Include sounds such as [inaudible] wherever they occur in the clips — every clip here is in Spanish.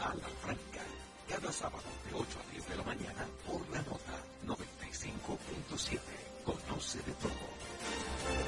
a la franca. Cada sábado de 8 a 10 de la mañana por la nota 95.7. Conoce de todo.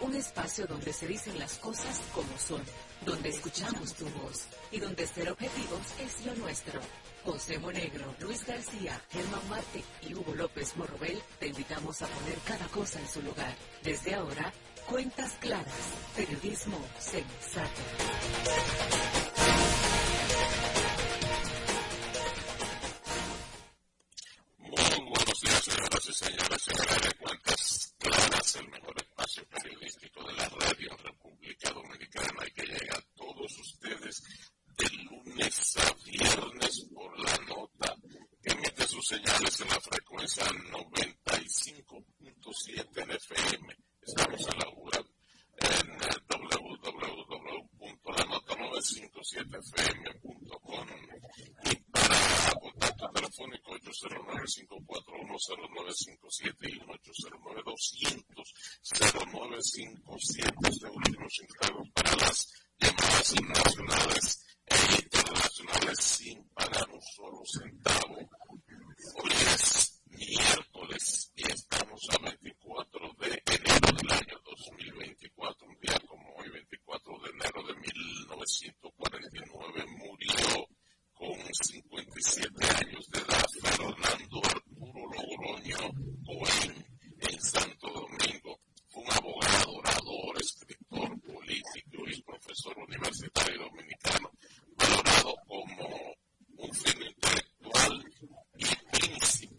Un espacio donde se dicen las cosas como son, donde escuchamos tu voz y donde ser objetivos es lo nuestro. José Monegro, Luis García, Germán Marte y Hugo López Morrobel te invitamos a poner cada cosa en su lugar. Desde ahora, cuentas claras, periodismo sensato. Muy buenos días, señoras y señores. Señora de Cuentas El mejor espacio periodístico de la radio en República Dominicana y que llega a todos ustedes de lunes a viernes por la nota emite sus señales en la frecuencia 95.7 en FM. Estamos en la web en www.lanota957fm.com y para contacto telefónico 809-541-0957 y 809-200-0957 este último sin cargo para las llamadas nacionales e internacionales sin pagar un solo centavo. Hoy es miércoles y estamos a 24 de enero del año 2024, un día como hoy, 24 de enero de 1949, murió con 57 años de edad Fernando Arturo Logroño Cohen en Santo Domingo. Fue un abogado, orador, escritor, político y profesor universitario dominicano, valorado como un fino intelectual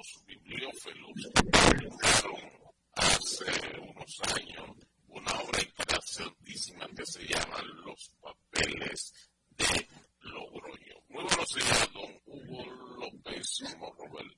Los bibliófilos publicaron hace unos años una obra interesantísima que se llama Los Papeles de Logroño. Muy buenos días, don Hugo López Morrobel.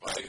Bueno,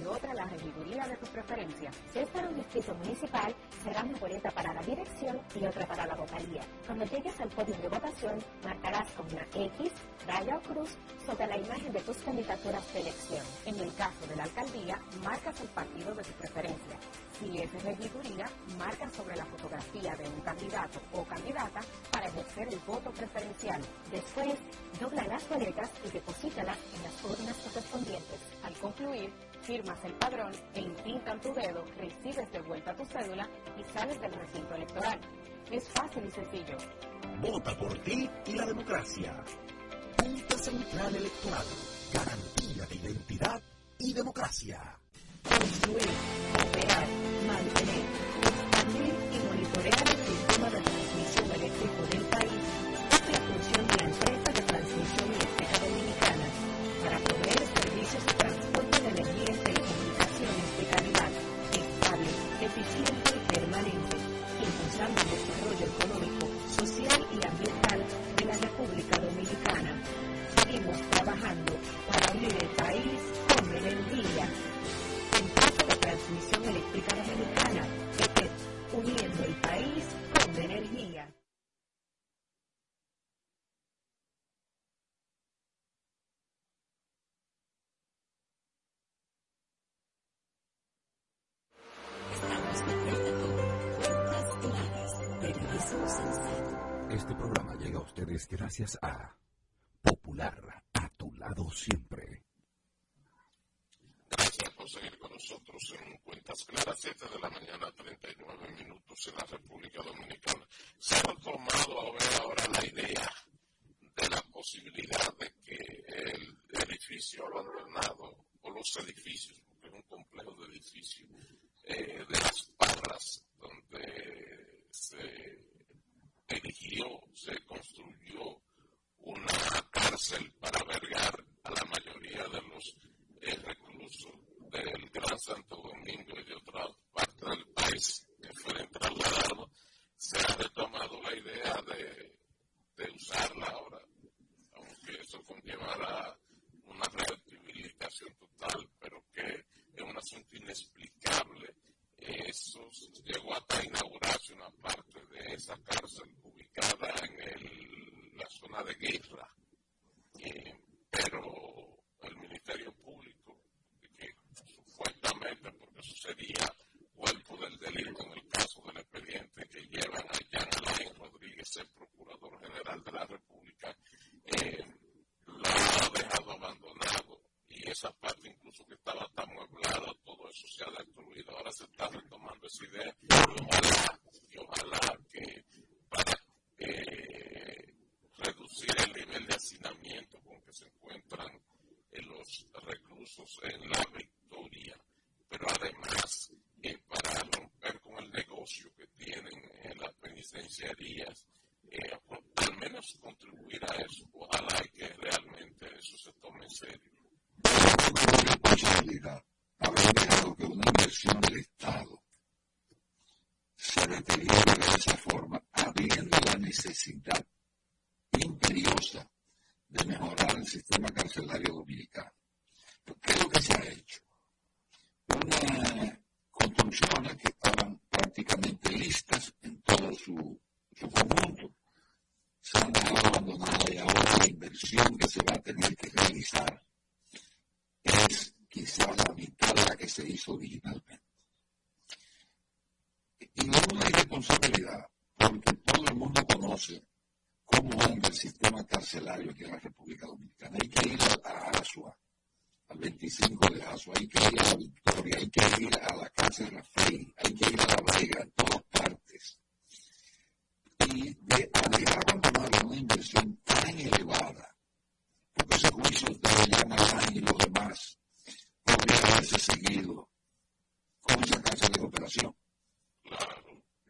y otra la regiduría de tu preferencia. Si es para un distrito municipal, será boleta para la dirección y otra para la vocalía. Cuando llegues al podio de votación, marcarás con una X, raya o cruz sobre la imagen de tus candidaturas de elección. En el caso de la alcaldía, marcas el partido de tu preferencia. Si es regiduría, marca sobre la fotografía de un candidato o candidata para ejercer el voto preferencial. Después, dobla las boletas y deposítalas en las urnas correspondientes. Al concluir, firmas el padrón e impintan tu dedo, recibes de vuelta tu cédula y sales del recinto electoral. Es fácil y sencillo. Vota por ti y la democracia. Junta Central Electoral. Garantía de identidad y democracia. Construir, operar, mantener, expandir y monitorear el sistema de Transmisión Eléctrica Dominicana, ETED, uniendo el país con energía. Este programa llega a ustedes gracias a Popular, a tu lado siempre. Gracias por seguir con nosotros en Cuentas Claras, 7 de la mañana, 39 minutos en la República Dominicana. Se ha tomado ahora la idea de la posibilidad de que el edificio abandonado, o los edificios, porque es un complejo de edificios, eh, de las parras, donde se erigió, se construyó una cárcel para albergar a la mayoría de los eh, reclusos del Gran Santo Domingo y de otras parte del país que fueron trasladados, se ha retomado la idea de, de usarla ahora, aunque eso conllevará una rehabilitación total, pero que es un asunto inexplicable. Eso llegó hasta inaugurarse una parte de esa cárcel ubicada en el, la zona de guerra, eh, pero el Ministerio porque eso sería cuerpo del delito en el caso del expediente que llevan a Jan Alain Rodríguez, el procurador general de la República, eh, la ha dejado abandonado y esa parte incluso que estaba tan mueblada, todo eso se ha destruido. Ahora se está retomando esa idea y ojalá, que para eh, reducir el nivel de hacinamiento con que se encuentran eh, los reclusos en la victoria pero además para romper con el negocio que tienen en las penitenciarías, eh, al menos contribuir a eso. Ojalá y que realmente eso se tome en serio. la Haber dejado que una inversión del Estado se deteriore de esa forma, habiendo la necesidad imperiosa de mejorar el sistema carcelario dominicano. ¿Qué es lo que se ha hecho? una construcciones que estaban prácticamente listas en todo su, conjunto. Se han dejado abandonadas y ahora la inversión que se va a tener que realizar es quizás la mitad de la que se hizo originalmente. Y no es una irresponsabilidad, porque todo el mundo conoce cómo anda el sistema carcelario aquí en la República Dominicana. Hay que ir a, a Arasua al 25 de Aso, hay que ir a la Victoria, hay que ir a la Casa de Rafael, hay que ir a la Vega, en todas partes. Y de, a dejar abandonada una inversión tan elevada, porque ese juicio de Avellana y los demás podría haberse seguido con esa casa de operación.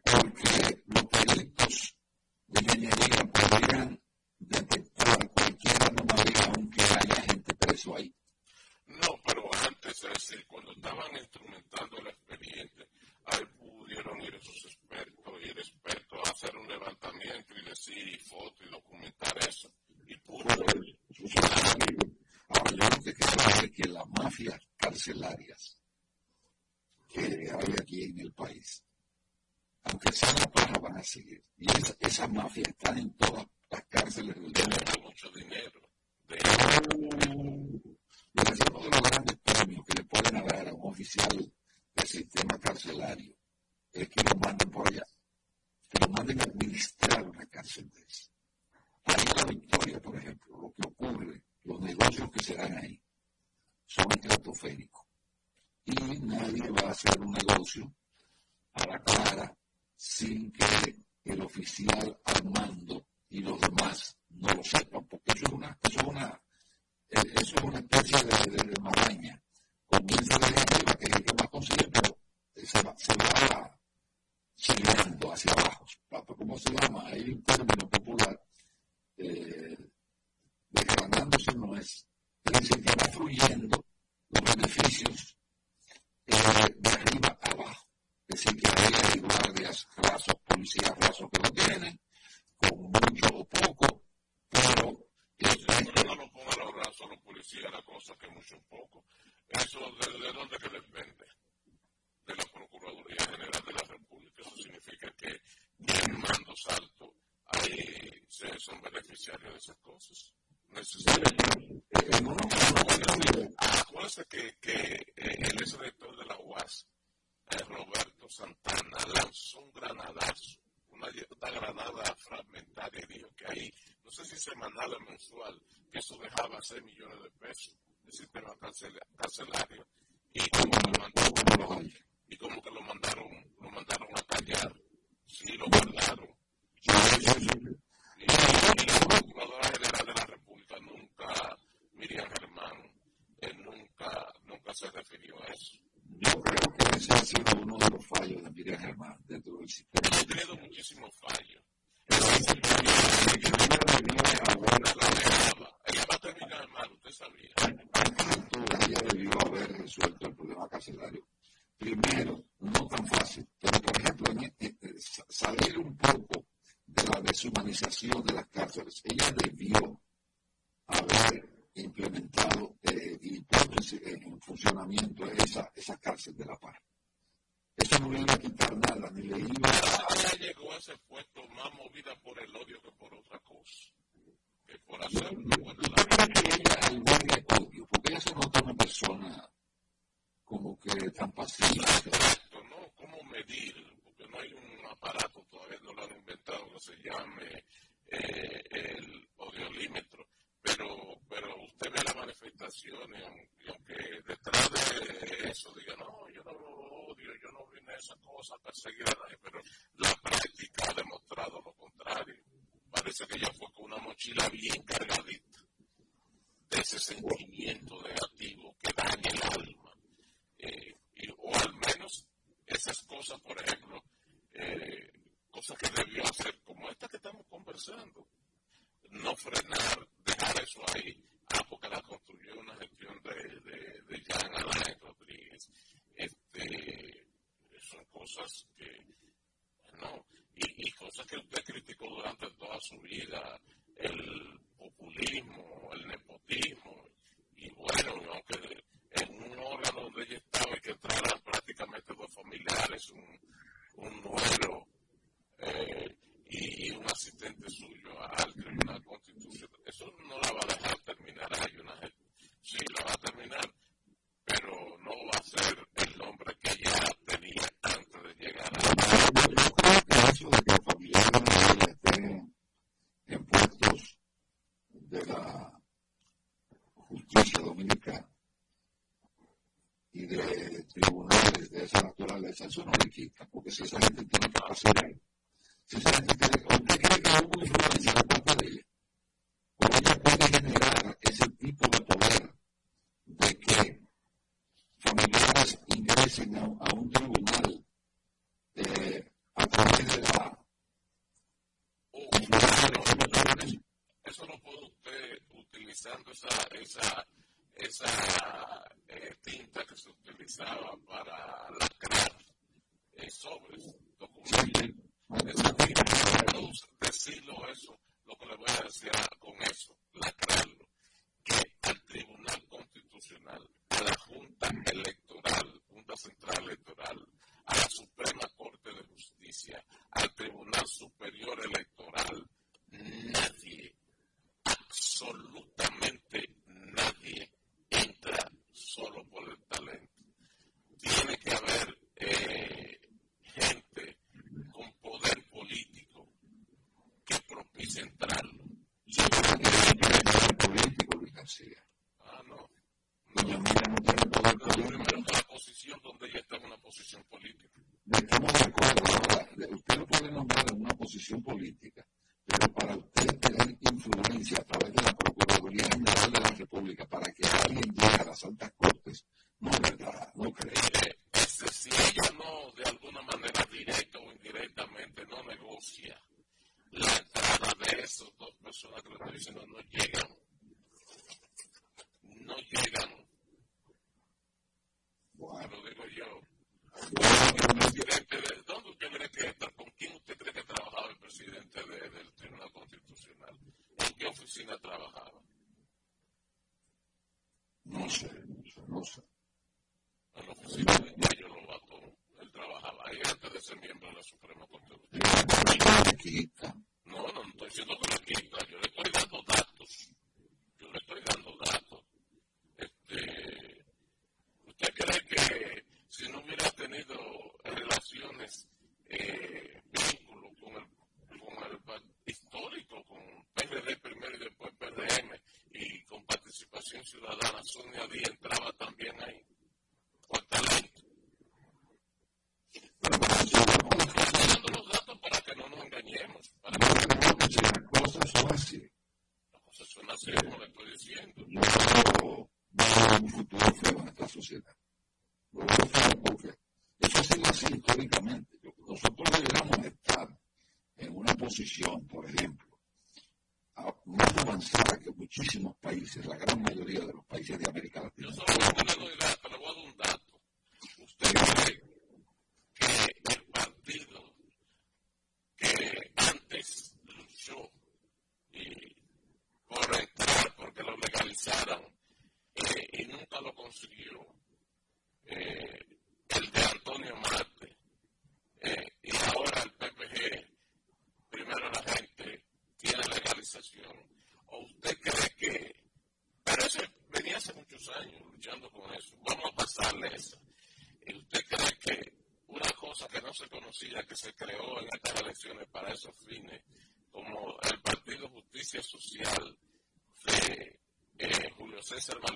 Porque los peritos de ingeniería podrían detectar cualquier anomalía aunque haya gente preso ahí. No, pero antes, es decir, cuando estaban instrumentando el expediente, ahí pudieron ir esos expertos, ir expertos a hacer un levantamiento y decir y foto y documentar eso. Y pudo. Ahora, yo lo que creo es que las mafias carcelarias que hay aquí en el país, aunque sea la parra, van a seguir. Y esas esa mafia está en todas las cárceles del mundo. mucho dinero. oficial del sistema carcelario. Es que lo mandan por 6 millones de pesos. El sistema carcelario eso no ser sonoristas, porque si esa gente tiene capacidad, si esa gente posición Que se creó en estas elecciones para esos fines, como el Partido Justicia Social de eh, Julio César Manuel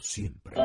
siempre.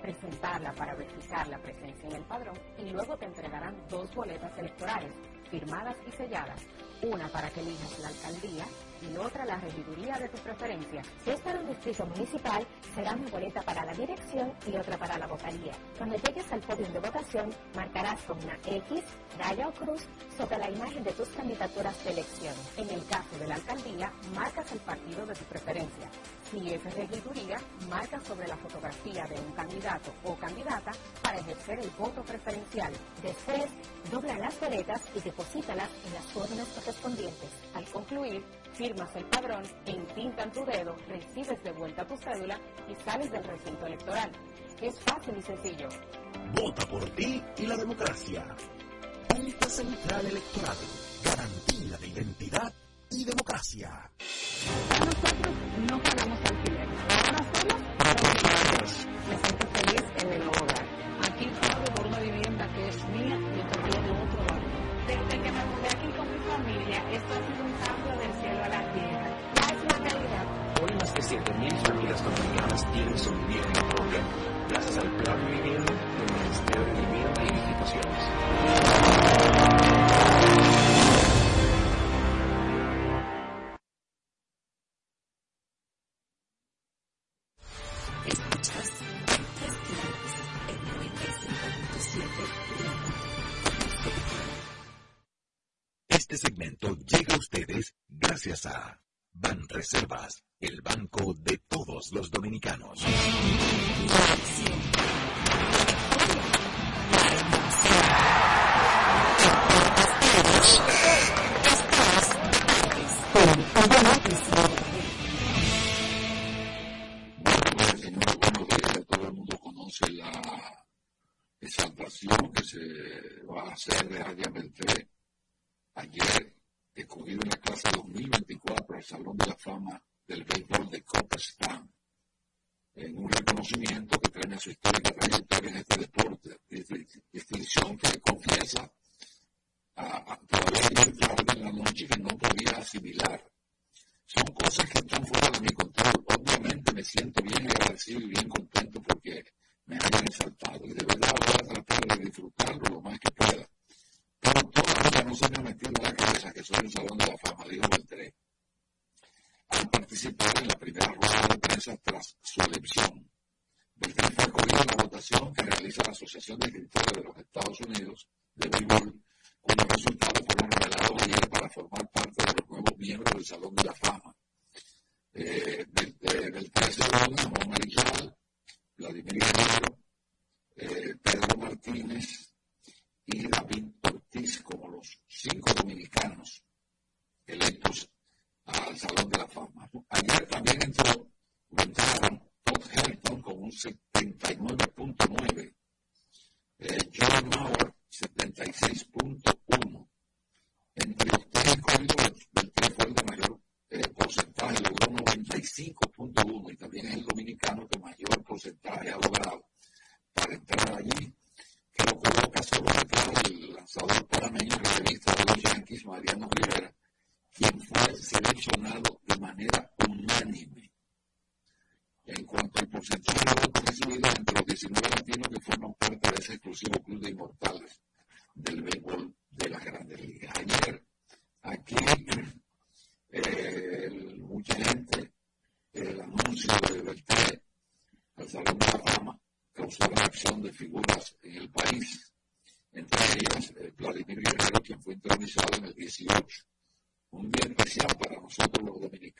presentarla para verificar la presencia en el padrón y luego te entregarán dos boletas electorales firmadas y selladas, una para que elijas la alcaldía y otra la regiduría de tu preferencia. Si es para un distrito municipal, será una boleta para la dirección y otra para la vocalía. Cuando llegues al podio de votación, marcarás con una X, raya o cruz sobre la imagen de tus candidaturas de elección. En el caso de la alcaldía, marcas el partido de tu preferencia. Si es regiduría, marca sobre la fotografía de un candidato o candidata para ejercer el voto preferencial. Después, dobla las boletas y deposítalas en las urnas correspondientes. Al concluir, firmas el padrón, entintan tu dedo, recibes de vuelta tu cédula y sales del recinto electoral. Es fácil y sencillo. Vota por ti y la democracia. Junta Central Electoral. Garantía de identidad y democracia. Nosotros no pagamos alquiler. Ahora somos Me siento feliz en el hogar. Aquí pago por una vivienda que es mía y otra de otro barrio. Desde que me mudé aquí con mi familia, esto ha sido más de 7.000 familias dominicanas tienen su vivienda propia gracias al Plan Vivienda del Ministerio de Vivienda y Edificaciones. Reservas, el banco de todos los dominicanos. figuras en el país, entre ellas eh, Vladimir Guerrero, quien fue entronizado en el 18. Un día especial para nosotros los dominicanos.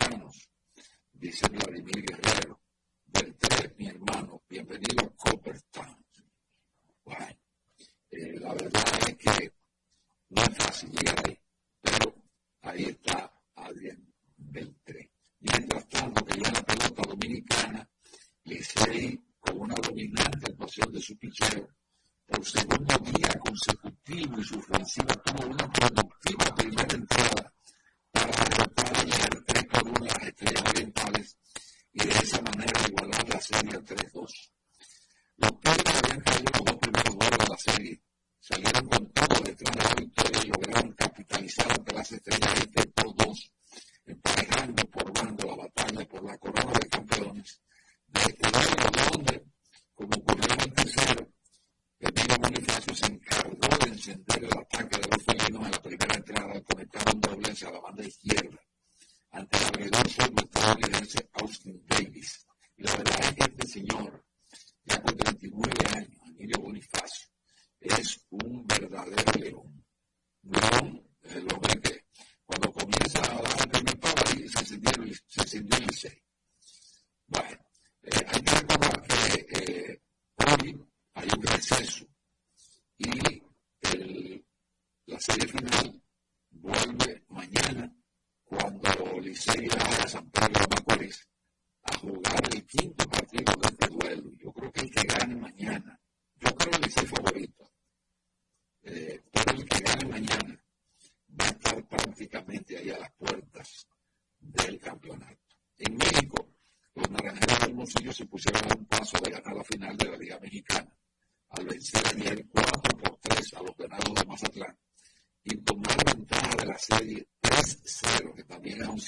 el quinto partido de este duelo. Yo creo que el que gane mañana, yo creo que es el favorito, pero el que gane mañana va a estar prácticamente ahí a las puertas del campeonato. En México, los naranjeros del Moncillo se pusieron a un paso de ganar la final de la Liga Mexicana al vencer ayer 4 por 3 a los ganados de Mazatlán y tomar ventaja de la serie 3-0, que también es un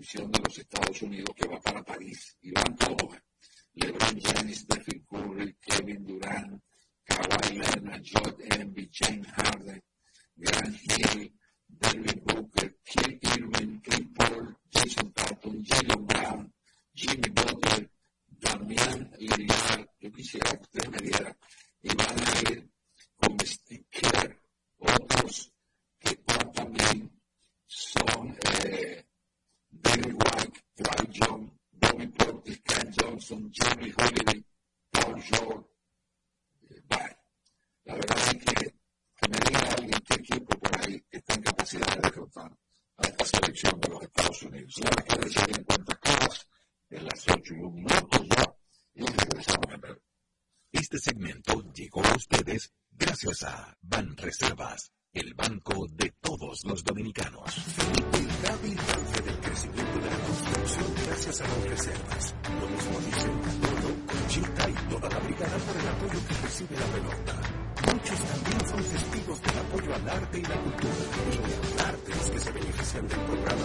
de los Estados Unidos que va para París. Y van todos. LeBron James, Stephen Curry, Kevin Durant, Kawhi Leonard, Joe Embiid, James Harden, Grant Hill, Devin Booker, Kim Irving, Chris Paul, Jason Tatum, Jalen Brown, Jimmy Butler, Damian Lillard. Yo quisiera que ustedes me dieran. Y van a ir con Steve Kerr, otros que también son eh, Derek White, Dwight John, Bobby Portis, Ken Johnson, Jimmy Holiday, Paul George. Eh, bye. La verdad es que, que me diga alguien qué equipo por ahí está en capacidad de derrotar a esta selección de los Estados Unidos. La verdad que decir en cuanto todas en las 8 y un minuto ya y regresamos a ver. Este segmento llegó a ustedes gracias a Ban Reservas el banco de todos los dominicanos. El avance del crecimiento de la construcción gracias a las reservas. Lo mismo dicen Manolo, Conchita y toda la brigada por el apoyo que recibe la pelota. Muchos también son testigos del apoyo al arte y la cultura. Y ni los que se benefician del programa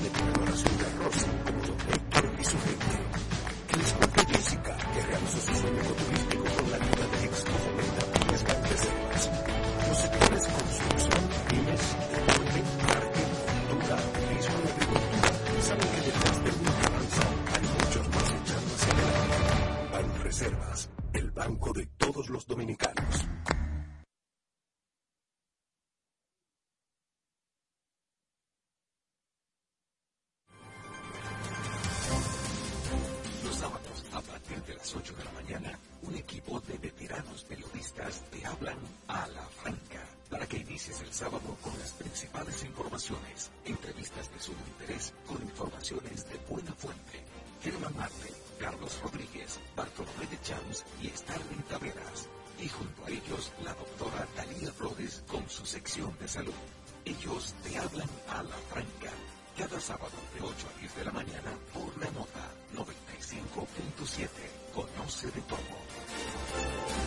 equipo de veteranos periodistas te hablan a la franca para que inicies el sábado con las principales informaciones, entrevistas de sumo interés con informaciones de buena fuente. Germán Marte, Carlos Rodríguez, Bartolomé de Champs y Starling Taveras. Y junto a ellos, la doctora Talía Flores con su sección de salud. Ellos te hablan a la franca. Cada sábado de 8 a 10 de la mañana por la nota 95.7. Conoce de todo. Estamos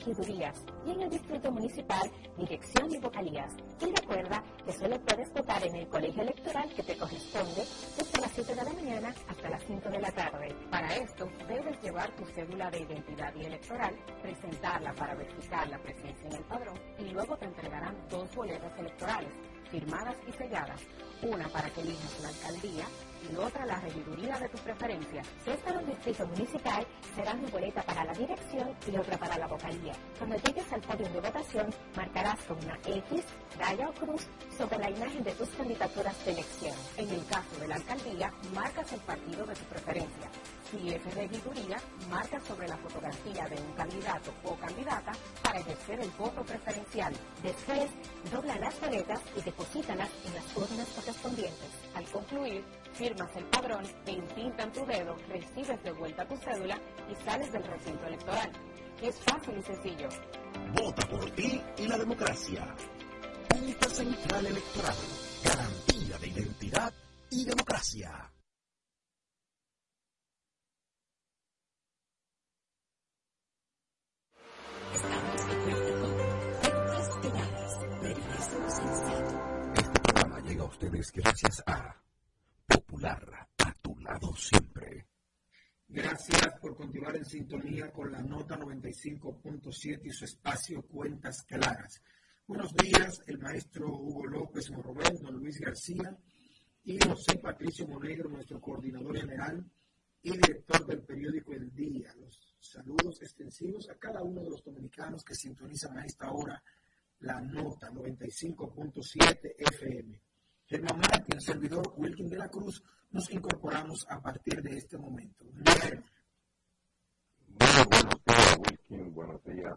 regidurías. Y en el distrito municipal, dirección y vocalías. Y recuerda que solo puedes votar en el colegio electoral que te corresponde desde las 7 de la mañana hasta las 5 de la tarde. Para esto, debes llevar tu cédula de identidad y electoral, presentarla para verificar la presencia en el padrón y luego te entregarán dos boletas electorales, firmadas y selladas, una para que elijas la alcaldía y otra la regiduría de tu preferencia. Si es para un distrito municipal, será una boleta para la dirección y otra para la vocalía. Cuando llegues al podio de votación, marcarás con una X, raya o cruz sobre la imagen de tus candidaturas de elección. En el caso de la alcaldía, marcas el partido de tu preferencia. Si es regiduría, marca sobre la fotografía de un candidato o candidata para ejercer el voto preferencial. Después, dobla las boletas y deposítalas en las urnas correspondientes. Al concluir, firmas el padrón, e en tu dedo, recibes de vuelta tu cédula y sales del recinto electoral. Es fácil y sencillo. Vota por ti y la democracia. Junta Central Electoral. Garantía de identidad y democracia. Estamos de vuelta con Pegadas, Periodismo Sensato. Este programa llega a ustedes gracias a A tu lado siempre. Gracias por continuar en sintonía con la nota 95.7 y su espacio Cuentas Claras. Buenos días, el maestro Hugo López Morrobel, don Luis García y José Patricio Monegro, nuestro coordinador general y director del periódico El Día. Los saludos extensivos a cada uno de los dominicanos que sintonizan a esta hora la nota 95.7 FM. Germán Martín, servidor Wilkin de la Cruz, nos incorporamos a partir de este momento. Muy buenos días, Wilkin. Buenos días,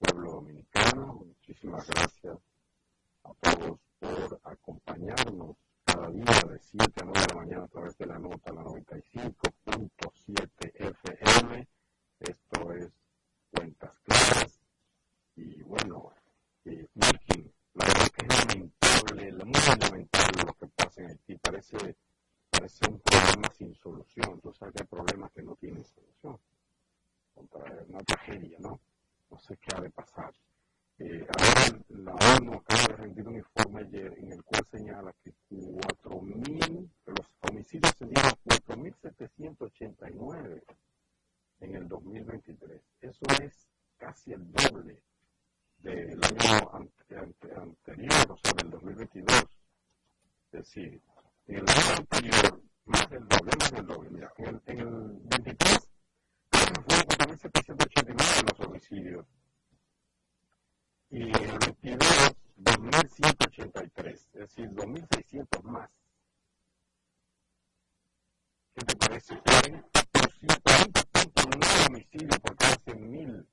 pueblo dominicano. Muchísimas gracias a todos por acompañarnos cada día de 7 a 9 de la mañana a través de la nota, la 95.7 FM. Esto es Cuentas Claras. Y bueno, eh, Wilkin, la verdad que es lamentable, muy lamentable lo que pasa en Haití. Parece parece un problema sin solución. Tú sabes que hay problemas que no tienen solución. Contra una tragedia, ¿no? No sé qué ha de pasar. Eh, ahora la ONU acaba de rendir un informe ayer en el cual señala que 4.000, los homicidios se dieron 4.789 en el 2023. Eso es casi el doble del año anterior, o sea, del 2022. Es decir, en el año anterior, más del doble, más del doble. Mira, en el, en el 23 fueron 4.789 los homicidios. Y en el 22, 2.183, es decir, 2.600 más. ¿Qué te parece? 40.9 homicidios por cada 100.000.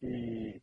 Y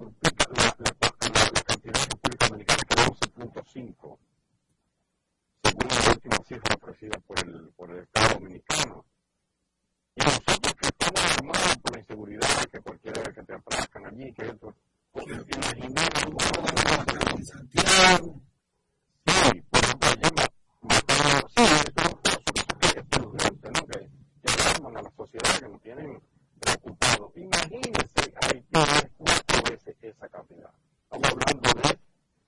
la, cantidad de República Dominicana, que era 11.5, según la última cifra ofrecida por el, por el Estado Dominicano. Y nosotros que estamos armados por la inseguridad, que cualquiera que te aplazcan allí, que esto, pues, imaginemos en Santiago. Sí, por ejemplo, allí mataron, sí, esto es. Que, que arman a la sociedad, que nos tienen preocupados. Imagínense, Haití es esa cantidad. Estamos hablando de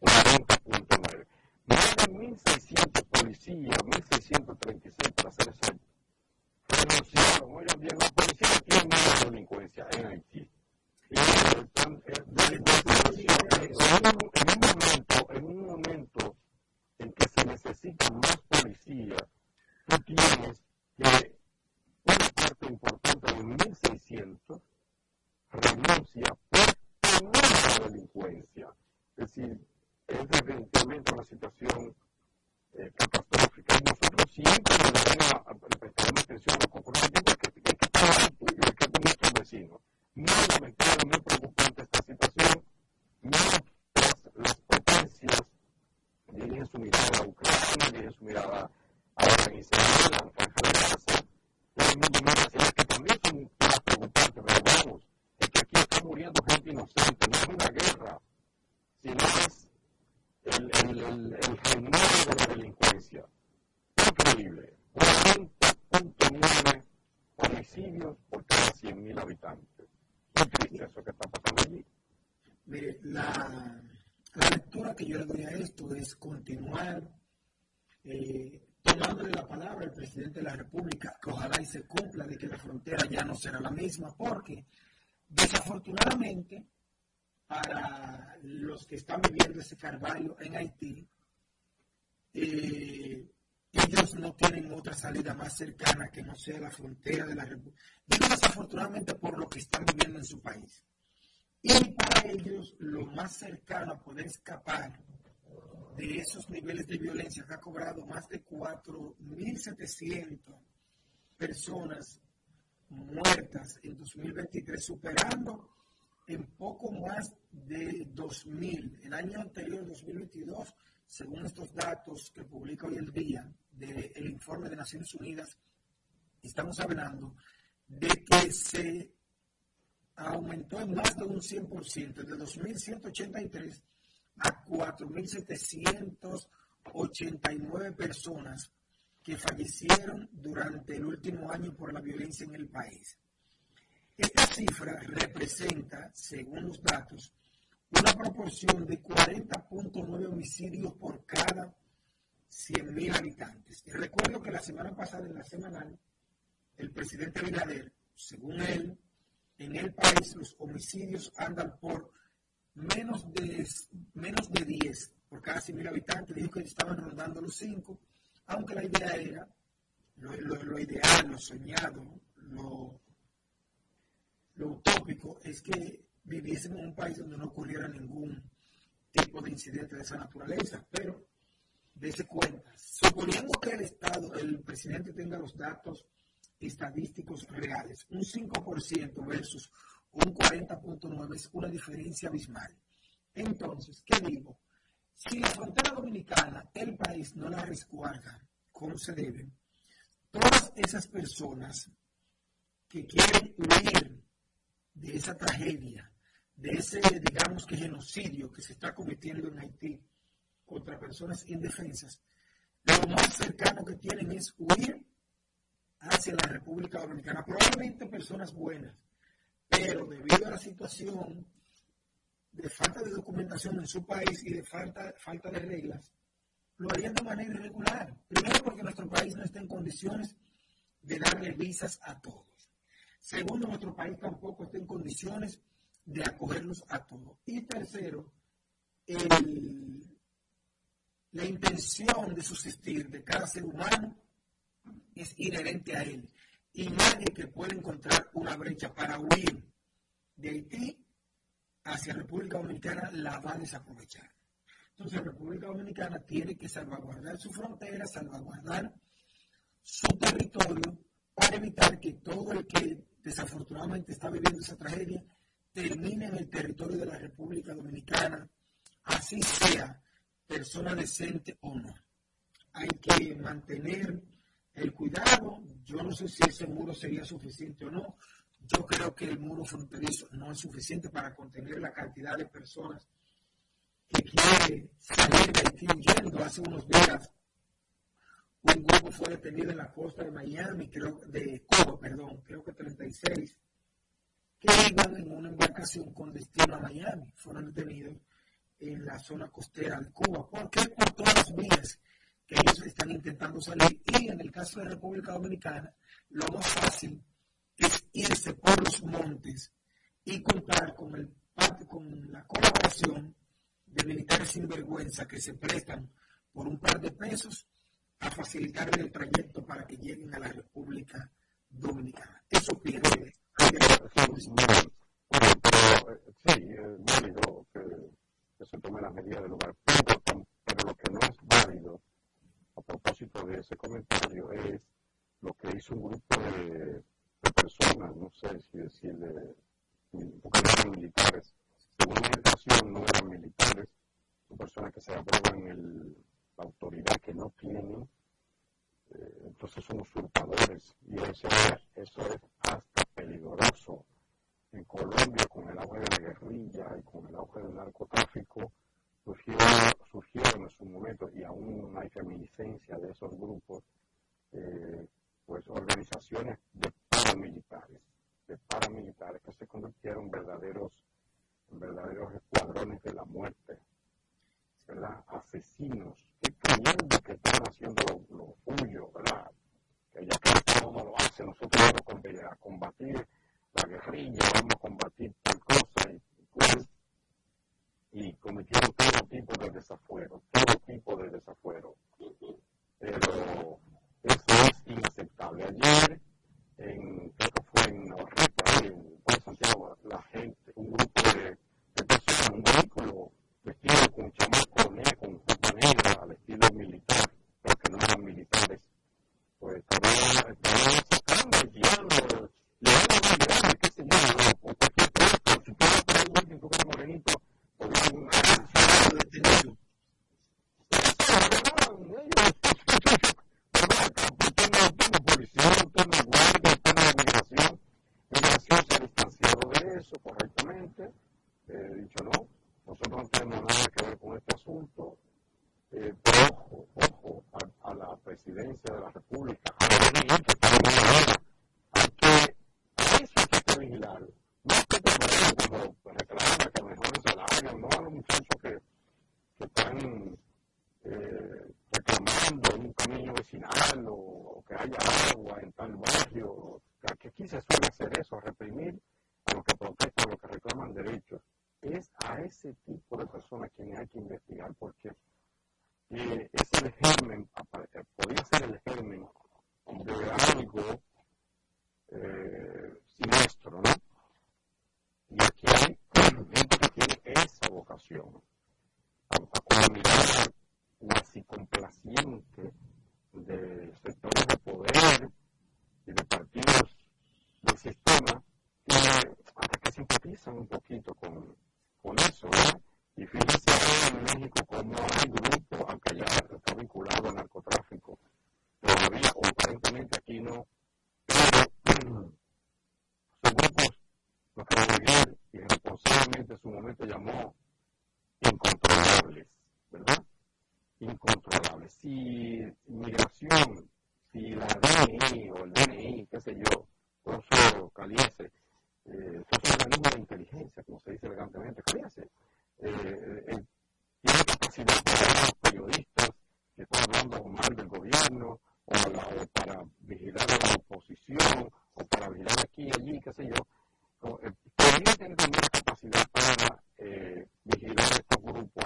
40.9. Más de 1.600 policías, 1.636 para ser exacto, renunciaron. Oigan bien, los policías tienen más delincuencia en Haití. En un momento, en un momento en que se necesitan más policías, tú tienes que una parte importante de 1.600 renuncia por temor a la delincuencia. Es decir, es definitivamente una situación eh, catastrófica. Y nosotros siempre debemos prestar atención a lo que ocurre porque hay que estar tuyo, hay que nuestros vecinos. Muy lamentable, muy preocupante esta situación. Mientras las potencias dirigen su mirada a Ucrania, dirigen su mirada a la Israel, a la Franja de Gaza, todo el mundo mira hacia que también son más preocupantes, pero vamos, es que aquí está muriendo gente inocente, no es una guerra, sino es el, el, el, el reinado de la delincuencia. Increíble. 40.9 homicidios por cada 100.000 habitantes. Muy triste eso que está pasando allí. Mire, la, la lectura que yo le doy a esto es continuar eh, tomándole la palabra al presidente de la República, que ojalá y se cumpla de que la frontera ya no será la misma, porque desafortunadamente para los que están viviendo ese calvario en Haití, eh, ellos no tienen otra salida más cercana que no sea la frontera de la República. Desafortunadamente por lo que están viviendo en su país. Y para ellos lo más cercano a poder escapar de esos niveles de violencia que ha cobrado más de 4.700 personas muertas en 2023, superando en poco más de 2.000. El año anterior, 2022, según estos datos que publica hoy el día del informe de Naciones Unidas, estamos hablando de que se aumentó en más de un 100%, de 2.183 a 4.789 personas que fallecieron durante el último año por la violencia en el país. Esta cifra representa, según los datos, una proporción de 40.9 homicidios por cada 100.000 habitantes. Y recuerdo que la semana pasada, en la semanal, el presidente Binader, según él, en el país los homicidios andan por menos de, menos de 10 por cada 100.000 habitantes. Dijo que estaban rondando los 5, aunque la idea era, lo, lo ideal, lo soñado, lo, utópico es que viviésemos en un país donde no ocurriera ningún tipo de incidente de esa naturaleza, pero dése cuenta, suponiendo que el Estado, el presidente tenga los datos estadísticos reales, un 5% versus un 40.9 es una diferencia abismal. Entonces, ¿qué digo? Si la frontera dominicana, el país no la resguarda como se debe, todas esas personas que quieren huir de esa tragedia, de ese, digamos que genocidio que se está cometiendo en Haití contra personas indefensas, lo más cercano que tienen es huir hacia la República Dominicana. Probablemente personas buenas, pero debido a la situación de falta de documentación en su país y de falta, falta de reglas, lo harían de manera irregular. Primero porque nuestro país no está en condiciones de darle visas a todos. Segundo, nuestro país tampoco está en condiciones de acogerlos a todos. Y tercero, la intención de subsistir de cada ser humano es inherente a él. Y nadie que pueda encontrar una brecha para huir de Haití hacia República Dominicana la va a desaprovechar. Entonces, República Dominicana tiene que salvaguardar su frontera, salvaguardar su territorio para evitar que todo el que desafortunadamente está viviendo esa tragedia termine en el territorio de la República Dominicana, así sea persona decente o no. Hay que mantener el cuidado. Yo no sé si ese muro sería suficiente o no. Yo creo que el muro fronterizo no es suficiente para contener la cantidad de personas que quieren salir de aquí huyendo. Hace unos días un grupo fue detenido en la costa de Miami, creo, de Cuba, perdón, creo que 36, que iban en una embarcación con destino a Miami. Fueron detenidos en la zona costera de Cuba. ¿Por qué? Por todas las vías ellos están intentando salir. Y en el caso de República Dominicana, lo más fácil es irse por los montes y contar con, el, con la colaboración de militares sinvergüenza que se prestan por un par de pesos a facilitarle el trayecto para que lleguen a la República Dominicana. Eso. Pero, sí, es válido que, se tome las medidas del lugar, pero, lo que no es válido a propósito de ese comentario es lo que hizo un grupo de, personas, no sé si decirle, porque eran militares, según mi educación no eran militares, son personas que se aprueban el la autoridad que no tienen, eh, entonces son usurpadores y eso, eso es hasta peligroso. En Colombia, con el auge de la guerrilla y con el auge del narcotráfico, surgieron, surgieron en su momento y aún hay reminiscencia de esos grupos, eh, pues organizaciones de paramilitares, de paramilitares que se convirtieron en verdaderos, en verdaderos escuadrones de la muerte, ¿verdad? Asesinos que creyendo que están haciendo lo, lo suyo, ¿verdad? Que ya que el Estado no lo hace, nosotros vamos a combatir la guerrilla, vamos a combatir tal cosa y, y pues, y cometieron todo tipo de desafuero, todo tipo de desafuero. Pero eso es inaceptable. Ayer, en, creo que fue en Navarrete, en Santiago, la gente, un grupo de, personas en un vehículo vestido con chamaco negro, con ropa al estilo militar, pero que no eran militares, pues estaban, sacando, guiando, le van a qué sé yo, de la República, a la que, a eso hay que vigilar. No es que te como reclama que mejoren salario, no derechos. Es que ¿no? Y hay gente que tiene esa vocación, a, a comunicar cuasi complaciente de sectores de poder y de partidos del sistema que hasta que simpatizan un poquito con, con eso. Y fíjense en México como hay grupos, aunque ya está vinculado al narcotráfico, todavía, o aparentemente aquí no, pero [clears throat] son grupos, los que Miguel irresponsablemente en su momento llamó incontrolables, ¿verdad? incontrolable. Si migración, si la DNI o el DNI, qué sé yo, eso Caliese, eh, son organismos de inteligencia, como se dice elegantemente, Caliese, eh, eh, tiene capacidad para los periodistas que están hablando mal del gobierno, o, la, o, para vigilar a la oposición, o para vigilar aquí y allí, qué sé yo, podría tener la capacidad para eh, vigilar estos grupos,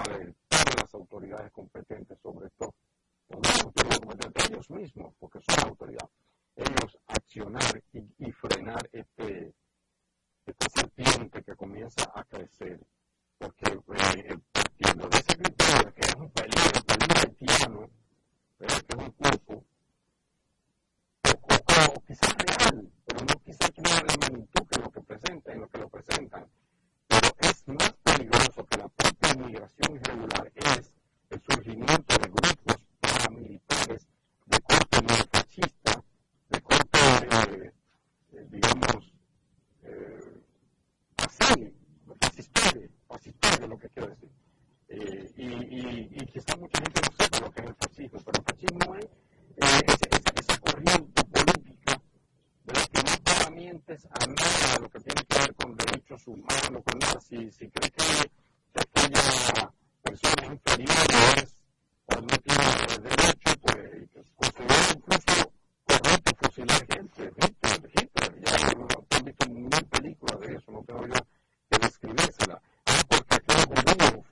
las autoridades competentes sobre esto, no las autoridades competentes ellos mismos, porque son autoridad, ellos accionar y, frenar este, esta serpiente que comienza a crecer, porque eh, partiendo de ese criterio que es un peligro, un peligro haitiano, pero que es un cuerpo, quizás real, pero no quizás tiene la magnitud que lo que presenta y lo que lo presentan, pero es más peligroso que la propia inmigración irregular es el surgimiento de grupos paramilitares de corte neofascista, de corte, eh, eh, digamos, eh, así, fascistoide, fascistoide lo que quiero decir. Eh, y, y, y quizás mucha gente no sepa lo que es el fascismo, pero el fascismo es eh, esa, corriente solamente a nada de lo que tiene que ver con derechos humanos, con nada, si, si cree que, que aquella persona inferiores o no tiene derecho, pues considera incluso correcto fusilar gente. Hitler, Hitler, ya han visto mil películas de eso, no tengo yo que describírsela. Ah, porque aquel gobierno,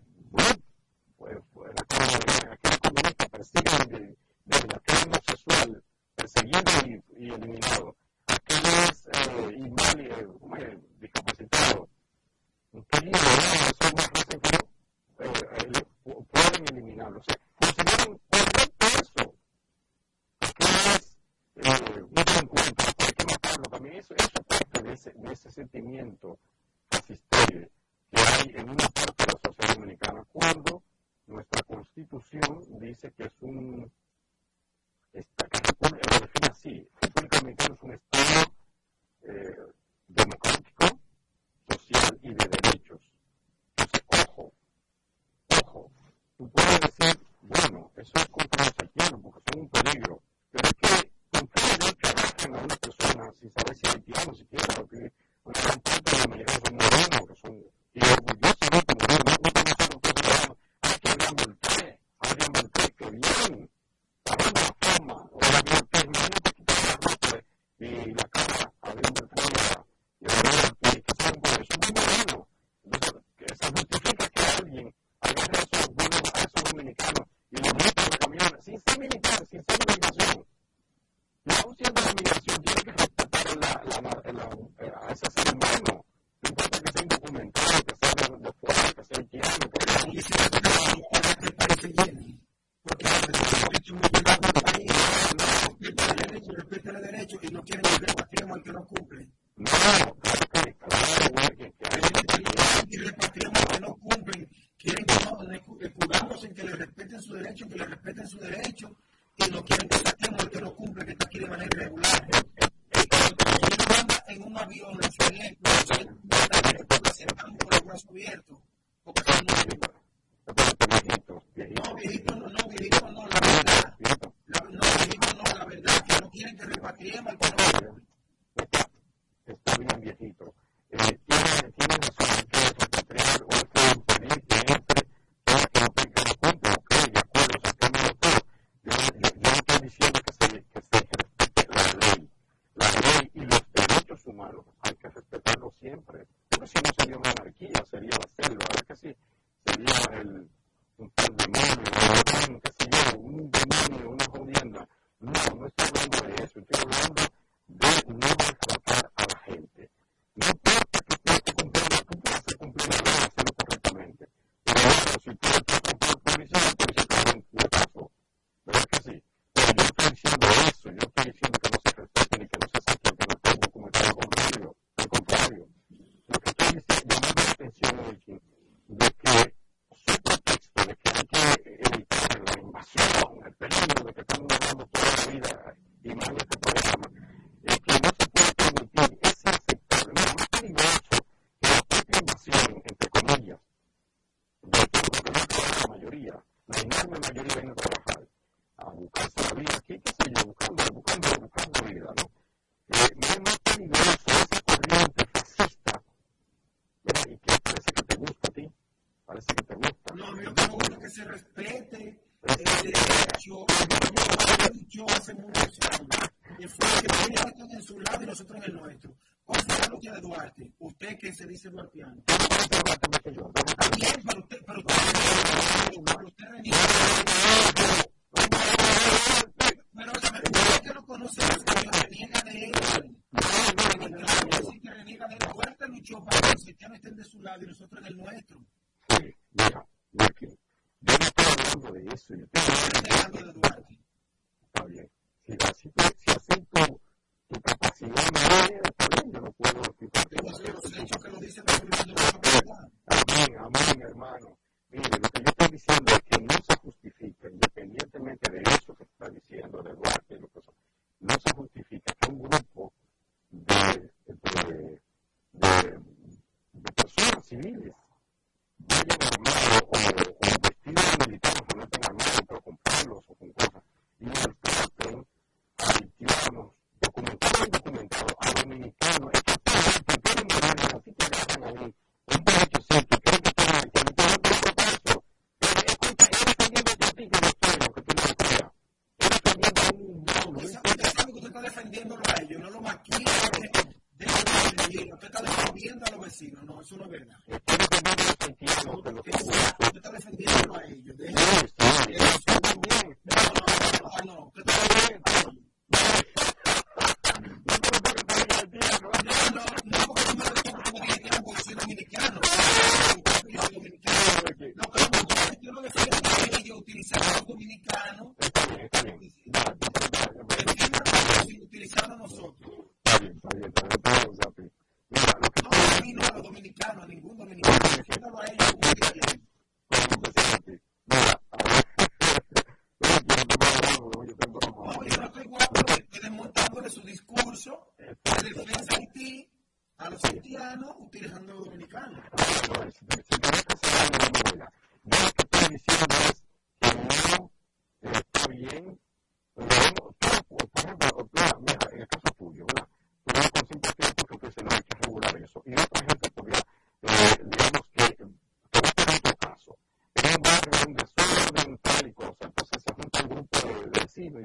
pues, pues aquel comunista persigue desde aquel homosexual, perseguido y eliminado. Es eh, inválido, eh, discapacitado. Eso es una frase que eh, pueden eliminarlo. O sea, consideren correcto eso. Porque es eh, un encuentro, hay que matarlo también. Eso, es parte de ese, de ese sentimiento fascistoide que hay en una parte de la sociedad dominicana cuando nuestra constitución dice que es un esta, que lo define así, República Dominicana es un Estado eh, democrático, social y de derechos. Entonces, ojo, ojo, tú puedes decir, bueno, eso es contra los haitianos porque son un peligro, pero es que contra ellos que arrastran a una persona sin saber si es haitiano siquiera, porque una gran parte de la mayoría son morenos, que son, y orgullosamente morenos, no conocen que son hay que hablar Voltaire, Adrián Voltaire, que bien, la forma, o la Voltaire, imagínate quitar la ropa y la November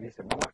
vecinos y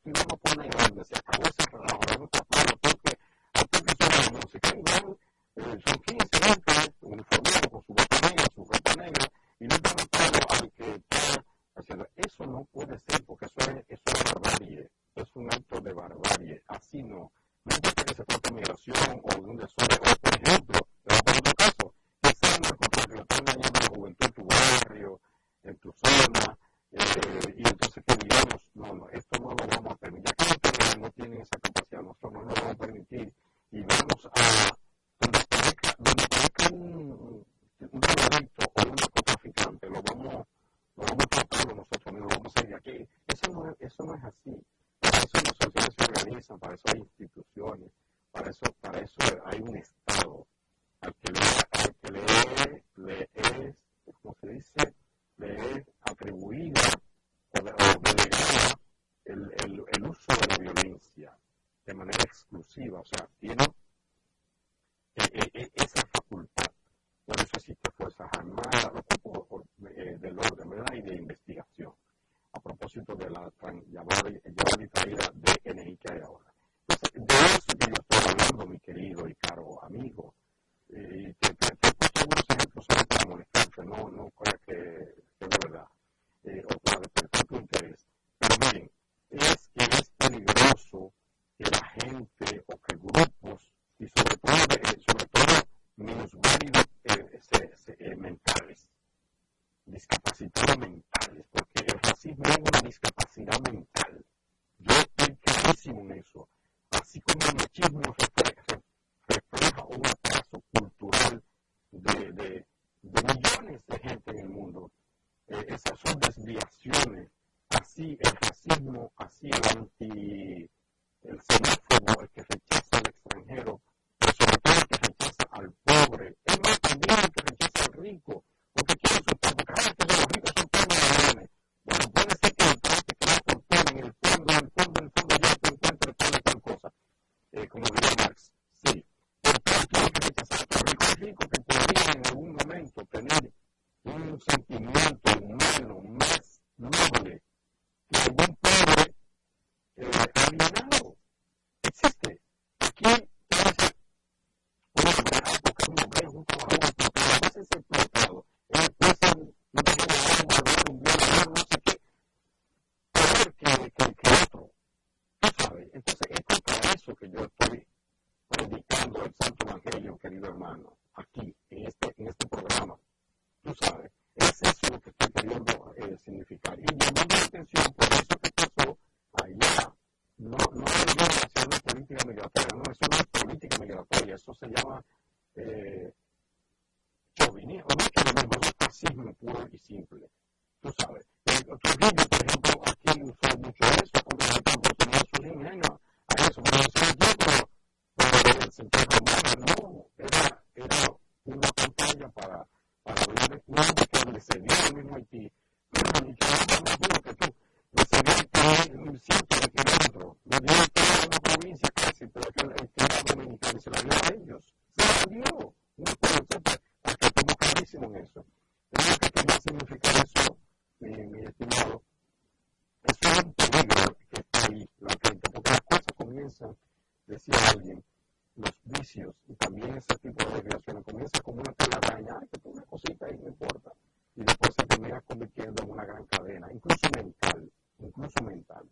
incluso mental, incluso mental.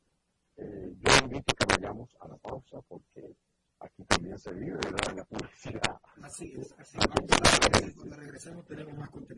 Eh, yo invito que vayamos a la pausa porque aquí también se vive la publicidad. Así es, así es. Cuando regresemos tenemos más contenido.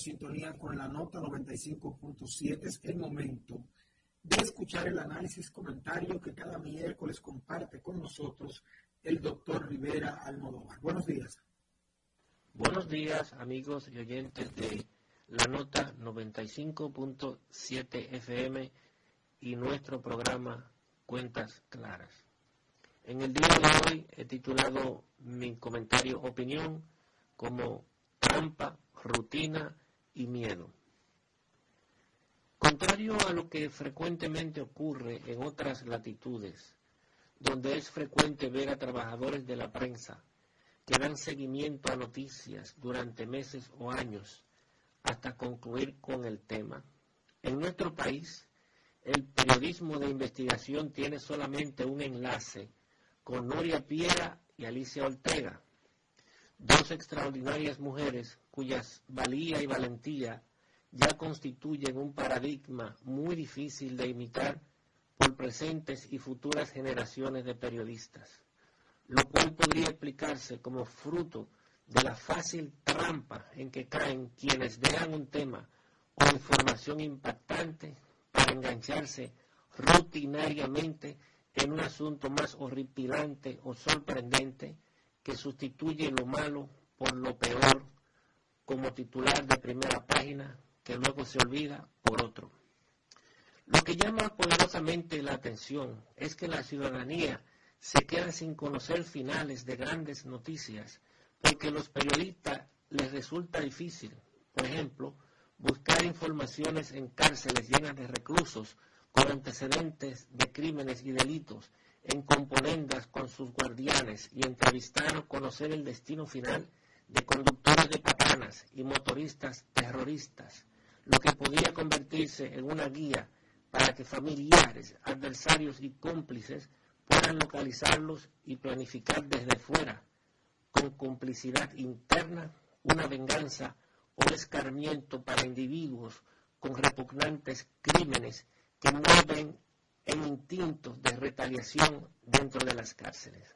Sintonía con la nota 95.7. Es el momento de escuchar el análisis comentario que cada miércoles comparte con nosotros el doctor Rivera Almodóvar. Buenos días. Buenos días, amigos y oyentes de la nota 95.7 FM y nuestro programa Cuentas Claras. En el día de hoy he titulado mi comentario opinión como trampa, rutina y miedo. Contrario a lo que frecuentemente ocurre en otras latitudes, donde es frecuente ver a trabajadores de la prensa que dan seguimiento a noticias durante meses o años hasta concluir con el tema. En nuestro país, el periodismo de investigación tiene solamente un enlace con Noria Piera y Alicia Ortega, dos extraordinarias mujeres cuyas valía y valentía ya constituyen un paradigma muy difícil de imitar por presentes y futuras generaciones de periodistas, lo cual podría explicarse como fruto de la fácil trampa en que caen quienes vean un tema o información impactante para engancharse rutinariamente en un asunto más horripilante o sorprendente que sustituye lo malo por lo peor como titular de primera página que luego se olvida por otro. Lo que llama poderosamente la atención es que la ciudadanía se queda sin conocer finales de grandes noticias porque los periodistas les resulta difícil, por ejemplo, buscar informaciones en cárceles llenas de reclusos con antecedentes de crímenes y delitos, en componendas con sus guardianes y entrevistar o conocer el destino final de conductores de patanas y motoristas terroristas, lo que podía convertirse en una guía para que familiares, adversarios y cómplices puedan localizarlos y planificar desde fuera, con complicidad interna, una venganza o escarmiento para individuos con repugnantes crímenes que mueven en instintos de retaliación dentro de las cárceles.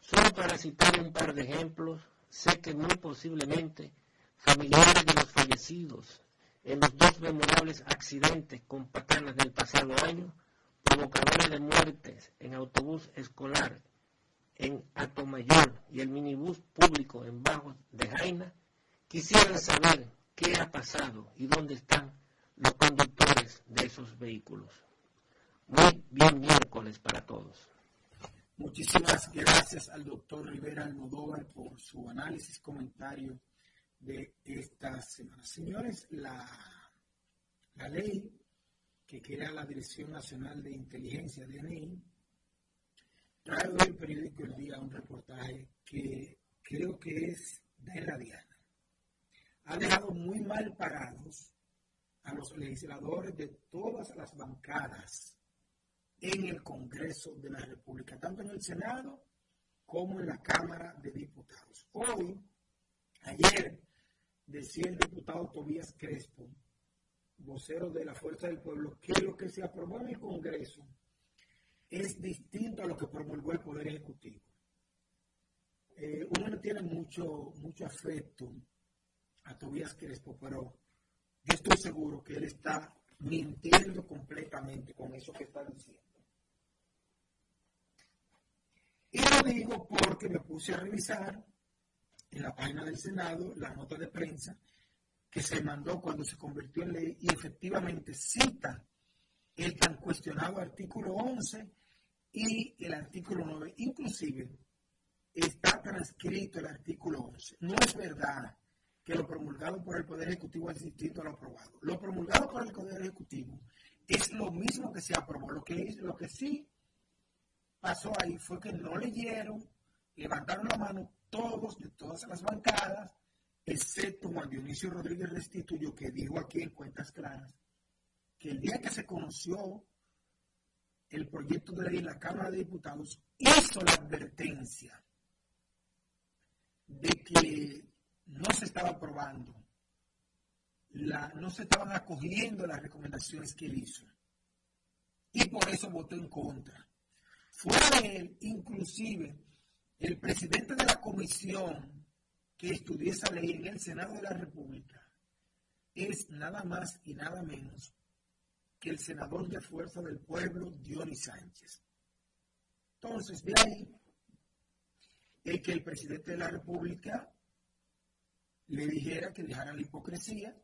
Solo para citar un par de ejemplos, sé que muy posiblemente familiares de los fallecidos en los dos memorables accidentes con patanas del pasado año, provocadores de muertes en autobús escolar en Atomayor y el minibús público en Bajo de Jaina, quisieran saber qué ha pasado y dónde están los conductores de esos vehículos. Muy bien miércoles para todos. Muchísimas gracias al doctor Rivera Almodóvar por su análisis, comentario de esta semana. Señores, la, la ley que crea la Dirección Nacional de Inteligencia, DNI, trae hoy el periódico El Día un reportaje que creo que es de radiana. Ha dejado muy mal parados a los legisladores de todas las bancadas en el Congreso de la República, tanto en el Senado como en la Cámara de Diputados. Hoy, ayer, decía el diputado Tobías Crespo, vocero de la Fuerza del Pueblo, que lo que se aprobó en el Congreso es distinto a lo que promulgó el Poder Ejecutivo. Eh, uno no tiene mucho, mucho afecto a Tobías Crespo, pero yo estoy seguro que él está mintiendo completamente con eso que está diciendo. Y lo digo porque me puse a revisar en la página del Senado la nota de prensa que se mandó cuando se convirtió en ley y efectivamente cita el tan cuestionado artículo 11 y el artículo 9. Inclusive está transcrito el artículo 11. No es verdad que lo promulgado por el Poder Ejecutivo es distinto a lo aprobado. Lo promulgado por el Poder Ejecutivo es lo mismo que se aprobó. Lo que, lo que sí pasó ahí fue que no leyeron, levantaron la mano todos de todas las bancadas, excepto Juan Dionisio Rodríguez Restituyo, que dijo aquí en Cuentas Claras que el día que se conoció el proyecto de ley en la Cámara de Diputados, hizo la advertencia de que no se estaba aprobando, no se estaban acogiendo las recomendaciones que él hizo. Y por eso votó en contra. De él, inclusive, el presidente de la comisión que estudió esa ley en el Senado de la República, es nada más y nada menos que el senador de Fuerza del Pueblo, Dionis Sánchez. Entonces, de ahí el que el presidente de la República le dijera que dejara la hipocresía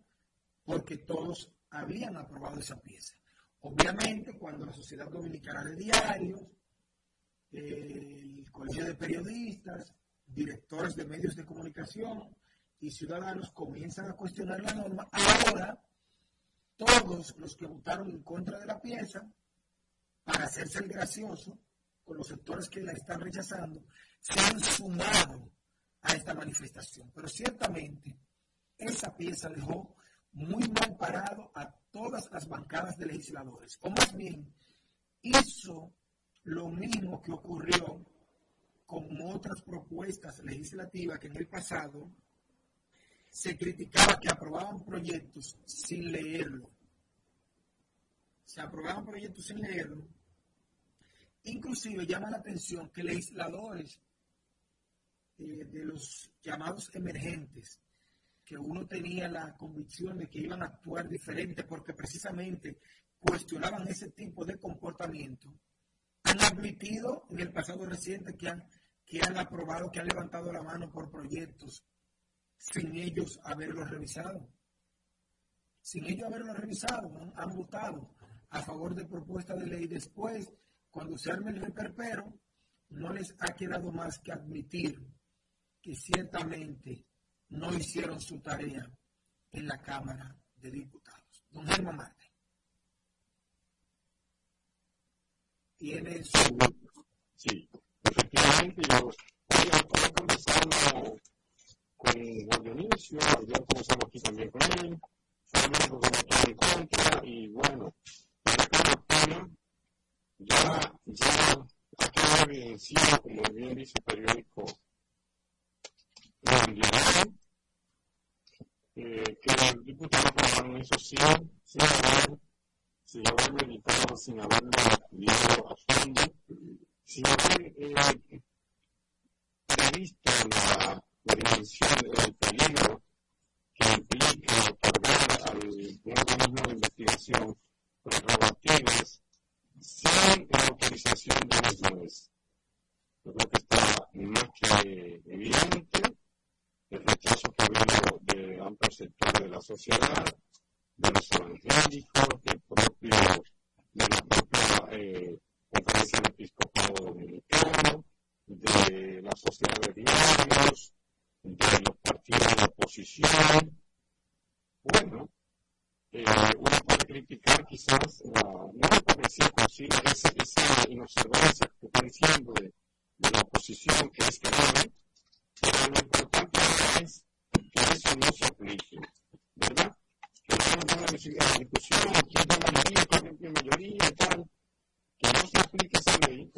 porque todos habían aprobado esa pieza. Obviamente, cuando la Sociedad Dominicana de Diarios, el Colegio de Periodistas, directores de medios de comunicación y ciudadanos comienzan a cuestionar la norma, ahora todos los que votaron en contra de la pieza, para hacerse el gracioso, con los sectores que la están rechazando, se han sumado a esta manifestación. Pero ciertamente esa pieza dejó muy mal parado a todas las bancadas de legisladores. O más bien, hizo lo mismo que ocurrió con otras propuestas legislativas que en el pasado se criticaba que aprobaban proyectos sin leerlo. Se aprobaban proyectos sin leerlo Inclusive llama la atención que legisladores eh, de los llamados emergentes, que uno tenía la convicción de que iban a actuar diferente porque precisamente cuestionaban ese tipo de comportamiento, han admitido en el pasado reciente que han, que han aprobado, que han levantado la mano por proyectos sin ellos haberlos revisado. Sin ellos haberlos revisado, han votado a favor de propuestas de ley después cuando se arme el reperpero, no les ha quedado más que admitir que ciertamente no hicieron su tarea en la Cámara de Diputados. Don Germán Marte. Tiene su... Sí, efectivamente, yo estoy conversando con Juan Dionisio, ayer comenzamos aquí también con él, solamente que en contra, y bueno, la ya, ya ha quedado evidenciado, como bien dice el periódico eh, que el diputado hizo sin, sin haber, sin haber meditado, sin haberlo estudiado a fondo, sin haber eh, previsto la, la dimensión del peligro que implica otorgar al organismo de investigación prerrogativas sin la autorización de los jueces. Yo creo que está más que evidente el rechazo que vino de amplios sectores de la sociedad, de los evangélicos, del propio, de la propia eh, conferencia del episcopado dominicano, de la sociedad de diarios, de los partidos de oposición. Bueno, eh, uno puede criticar quizás la, no la hipocresía consigue esa, esa inobservancia que está diciendo de, la oposición que es grave, pero lo importante es que eso no se aplique, ¿verdad? Tenga la discusión, quién es mayoría, quién es mayoría y tal, que no se aplique esa ley,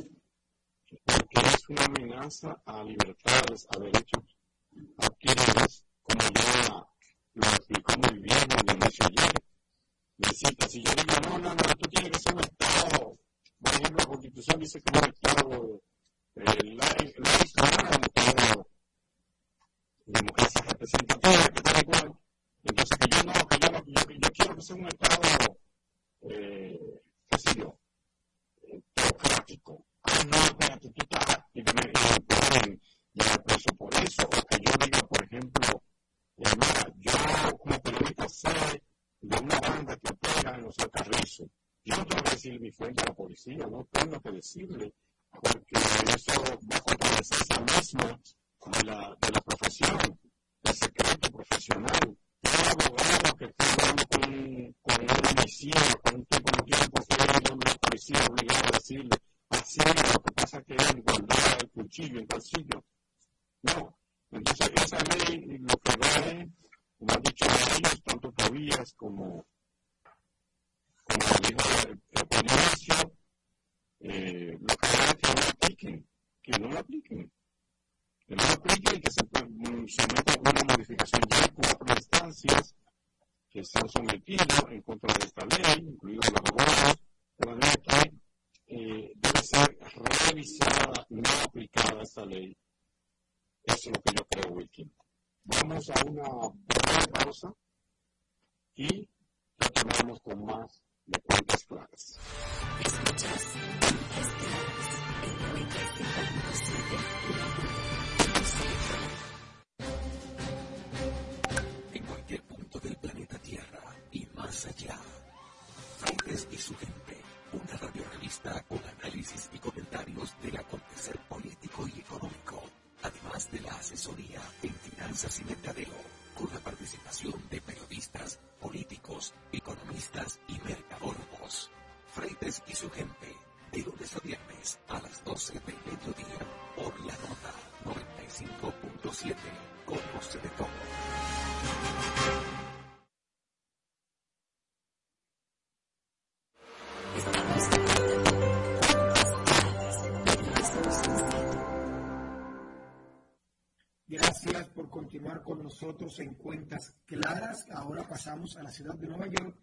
porque es una amenaza a libertades, a derechos adquiridos, como ya lo explicó muy bien el inicio ayer necesita. Si yo digo, no, no, no, tú tienes que ser un Estado, por ejemplo, la Constitución dice que es un Estado eh, laico, un Estado democracia representativa, que tal igual. Entonces, que yo no, yo quiero que sea un Estado, eh, qué sé yo, eh, teocrático. Ah, no, espérate, tú estás, y me pueden llevar preso por eso, o que yo diga, por ejemplo, eh, yo como periodista sé de una banda que opera en los alcarrizos. Yo no tengo que decirle mi fuente a la policía, no tengo que decirle, porque eso va contra la esencia misma de la, de la profesión, del secreto profesional. Un abogado que hablando con, con un policía, un tipo no tiene por qué ir a la policía a decirle, así lo que pasa que él guardaba el cuchillo en tal. No. Entonces, esa ley lo que va es como han dicho ellos, tanto Tobías como, como el hijo eh, lo que es que no lo apliquen, que no lo apliquen, que no lo apliquen y que se someta a una modificación. Ya hay cuatro instancias que se han sometido en contra de esta ley, incluidos los abogados, de manera que eh, debe ser revisada, no aplicada esta ley. Eso es lo que yo creo, Wilkin. Vamos a una breve pausa y retornamos con más de cuentas claras. Escuchas En cualquier punto del planeta Tierra y más allá, Fraides y su gente, una radiorevista con análisis y comentarios del acontecer político y económico, además de la asesoría en finanzas y mercadeo, con la participación de periodistas, políticos, economistas y mercadólogos. Freites y su gente, de lunes a viernes a las 12 del mediodía, por la nota 95.7, conoce de todo. Gracias por continuar con nosotros en Cuentas Claras. Ahora pasamos a la ciudad de Nueva York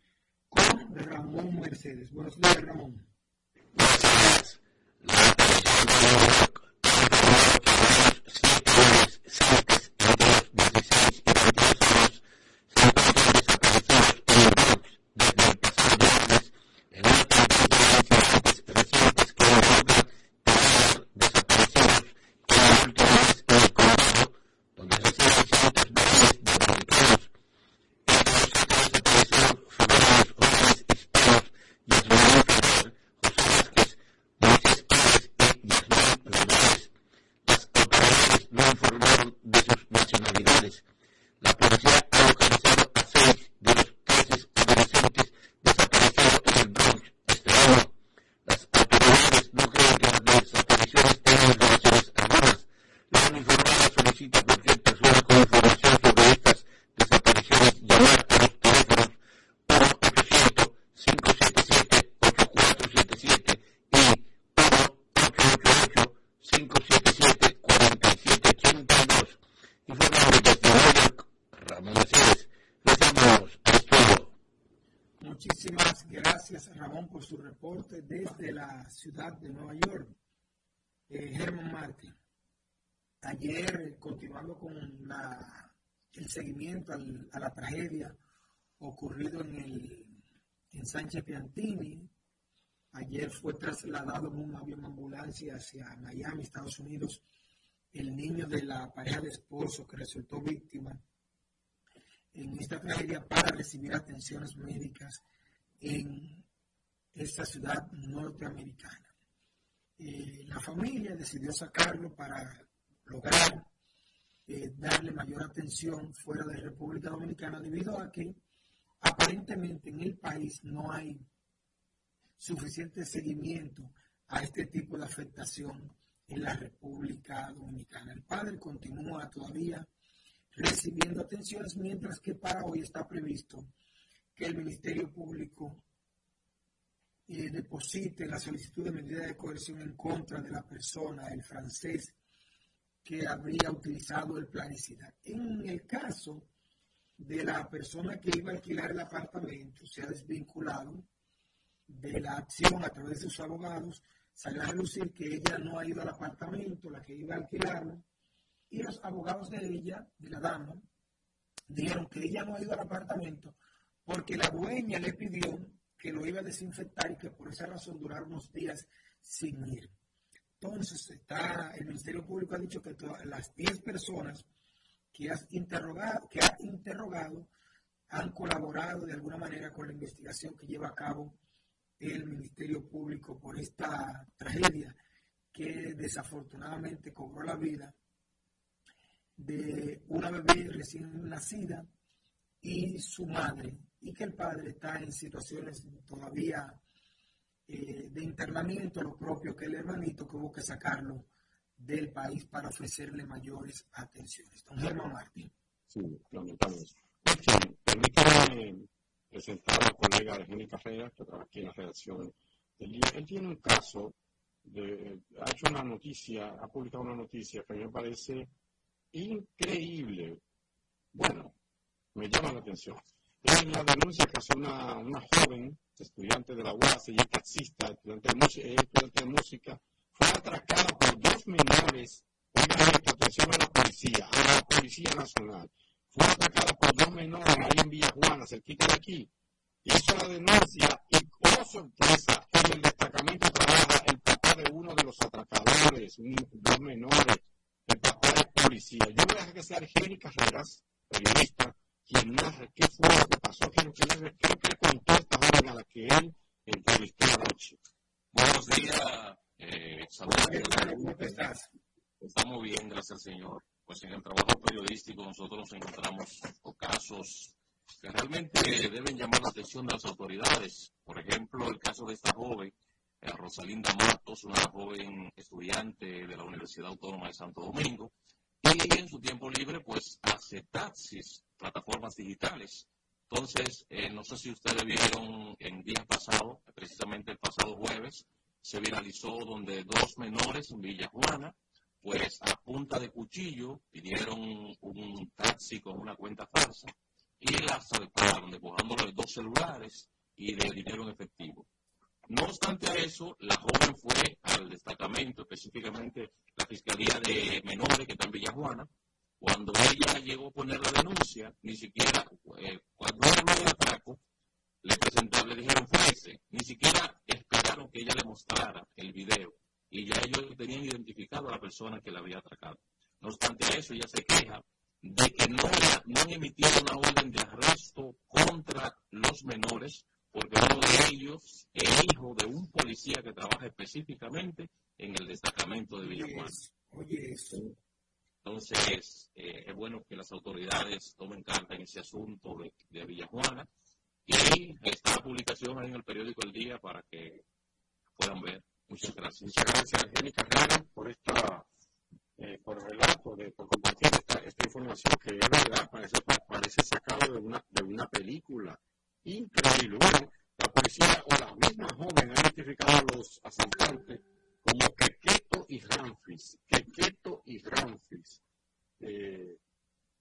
con Ramón Mercedes. Buenos días, Ramón. Likewise, light is not work, not work, sleep is, sleep a la tragedia ocurrido en, el, en Sánchez Piantini, ayer fue trasladado en un avión ambulancia hacia Miami, Estados Unidos, el niño de la pareja de esposo que resultó víctima en esta tragedia para recibir atenciones médicas en esta ciudad norteamericana. Eh, la familia decidió sacarlo para lograr eh, darle mayor atención fuera de República Dominicana debido a que aparentemente en el país no hay suficiente seguimiento a este tipo de afectación en la República Dominicana. El padre continúa todavía recibiendo atenciones, mientras que para hoy está previsto que el Ministerio Público eh, deposite la solicitud de medida de coerción en contra de la persona, el francés, que habría utilizado el planicida. En el caso de la persona que iba a alquilar el apartamento, se ha desvinculado de la acción a través de sus abogados, salió a relucir que ella no ha ido al apartamento, la que iba a alquilarlo, y los abogados de ella, de la dama, dijeron que ella no ha ido al apartamento porque la dueña le pidió que lo iba a desinfectar y que por esa razón duraron unos días sin ir. Entonces, está, el Ministerio Público ha dicho que todas las 10 personas que, has interrogado, que ha interrogado han colaborado de alguna manera con la investigación que lleva a cabo el Ministerio Público por esta tragedia que desafortunadamente cobró la vida de una bebé recién nacida y su madre, y que el padre está en situaciones todavía eh, de internamiento, lo propio que el hermanito que hubo que sacarlo del país para ofrecerle mayores atenciones. Don Germán Martín. Sí, lamentable. Permítame presentar a la colega de Jenny Carrera, que trabaja aquí en la redacción del día. Él tiene un caso, de, ha hecho una noticia, ha publicado una noticia que a mí me parece increíble. Bueno, me llama la atención es la denuncia que hace una, una joven estudiante de la UAS y taxista, estudiante de, música, estudiante de música, fue atracada por dos menores, oigan esta atención a la policía, a la Policía Nacional, fue atacada por dos menores ahí en Villa Juana, cerquita de aquí. Hizo la denuncia y, oh sorpresa, en el destacamento trabaja el papá de uno de los atracadores, dos menores. El papá es policía. Yo voy a dejar que sea Argeni Carreras, periodista, quien narre qué fue lo que pasó, qué es lo que, le contó esta joven a la que él entrevistó anoche. Buenos días, eh, saludos. ¿Cómo estás? Estamos bien, gracias al Señor. Pues en el trabajo periodístico nosotros nos encontramos con casos que realmente deben llamar la atención de las autoridades. Por ejemplo, el caso de esta joven, eh, Rosalinda Matos, una joven estudiante de la Universidad Autónoma de Santo Domingo, y en su tiempo libre pues hace taxis, plataformas digitales. Entonces, eh, no sé si ustedes vieron en días pasados, precisamente el pasado jueves, se viralizó donde dos menores en Villa Juana, pues a punta de cuchillo pidieron un taxi con una cuenta falsa y la asaltaron, despojándole dos celulares y de dinero efectivo. No obstante a eso, la joven fue al destacamento, específicamente la Fiscalía de Menores, que está en Villajuana. Cuando ella llegó a poner la denuncia, ni siquiera, eh, cuando habló del atraco, le presentaron, le dijeron, fuese, ni siquiera esperaron que ella le mostrara el video. Y ya ellos tenían identificado a la persona que la había atracado. No obstante a eso, ella se queja de que no, no han emitido una orden de arresto contra los menores porque uno de ellos es hijo de un policía que trabaja específicamente en el destacamento de Villajuana. Oye, eso. Entonces, eh, es bueno que las autoridades tomen carta en ese asunto de, de Villajuana y está la publicación ahí en el periódico El Día para que puedan ver. Muchas gracias. Muchas gracias, Angélica Carrera, por esta eh, por relato, de, por compartir esta, esta información que es verdad, parece, parece sacado de una, de una película increíble. Bueno, la policía o la misma joven ha identificado a los asaltantes como Quequeto y Ramfis. Quequeto y Ramfis. Eh,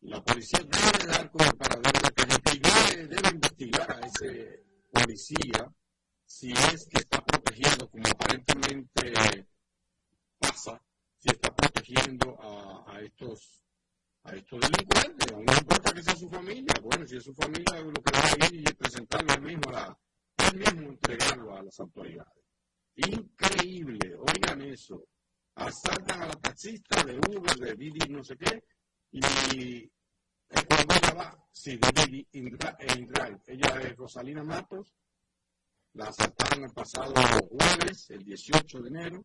la policía debe dar como para ver que debe, debe investigar a ese policía si es que está protegiendo, como aparentemente pasa, si está protegiendo a estos a estos delincuentes, no importa que sea su familia, bueno, si es su familia, lo que va a ir y presentarlo él mismo, a mismo entregarlo a las autoridades. Increíble, oigan eso, asaltan a la taxista de Uber, de Didi, no sé qué, y cuando ella va, sí, de Didi Drive, ella es Rosalina Matos, la asaltaron el pasado jueves, el 18 de enero,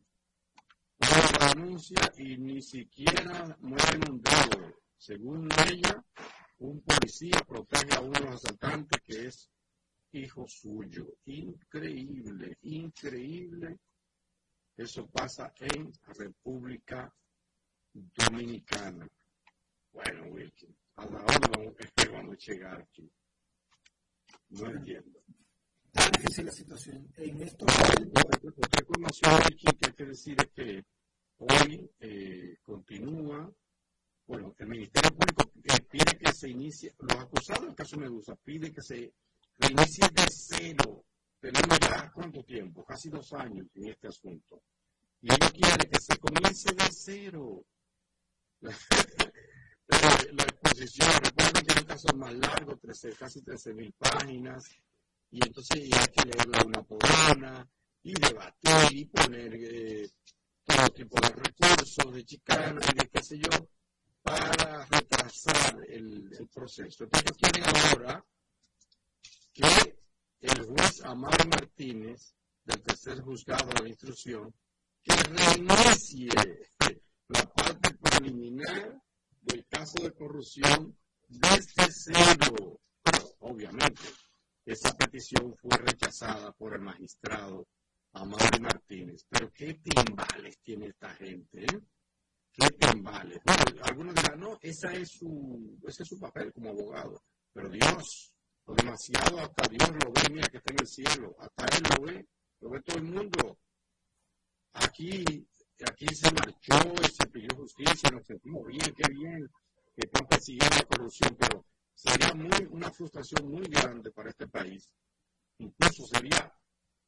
la denuncia y ni siquiera mueven un dedo según ella, un policía protege a uno de los asaltantes que es hijo suyo. Increíble, increíble. Eso pasa en República Dominicana. Bueno, Wilkin, a la hora es que vamos a llegar aquí. No entiendo. Tan difícil la situación. En esto, otra información, Wilkin, que hay que decir es que hoy eh, continúa bueno, el Ministerio Público eh, pide que se inicie, los acusados del caso Medusa pide que se reinicie de cero. Tenemos ya cuánto tiempo, casi dos años en este asunto. Y ellos quieren que se comience de cero. [laughs] la exposición, recuerden que es un caso más largo, 13, casi 13 mil páginas, y entonces hay que leerla una por una, y debatir, y poner eh, todo tipo de recursos, de chicana, y de qué sé yo para retrasar el, proceso. Entonces quieren ahora que el juez Amaro Martínez, del tercer juzgado de la instrucción, que reinicie la parte preliminar del caso de corrupción desde cero. obviamente, esa petición fue rechazada por el magistrado Amaro Martínez. Pero qué timbales tiene esta gente, ¿eh? Qué vale. algunos dirán, no, esa es su, ese es su papel como abogado. Pero Dios, lo demasiado, hasta Dios lo ve, mira que está en el cielo, hasta Él lo ve, lo ve todo el mundo. Aquí, aquí se marchó y se pidió justicia, nos sentimos bien, qué bien, que están persiguiendo la corrupción, pero sería muy, una frustración muy grande para este país. Incluso sería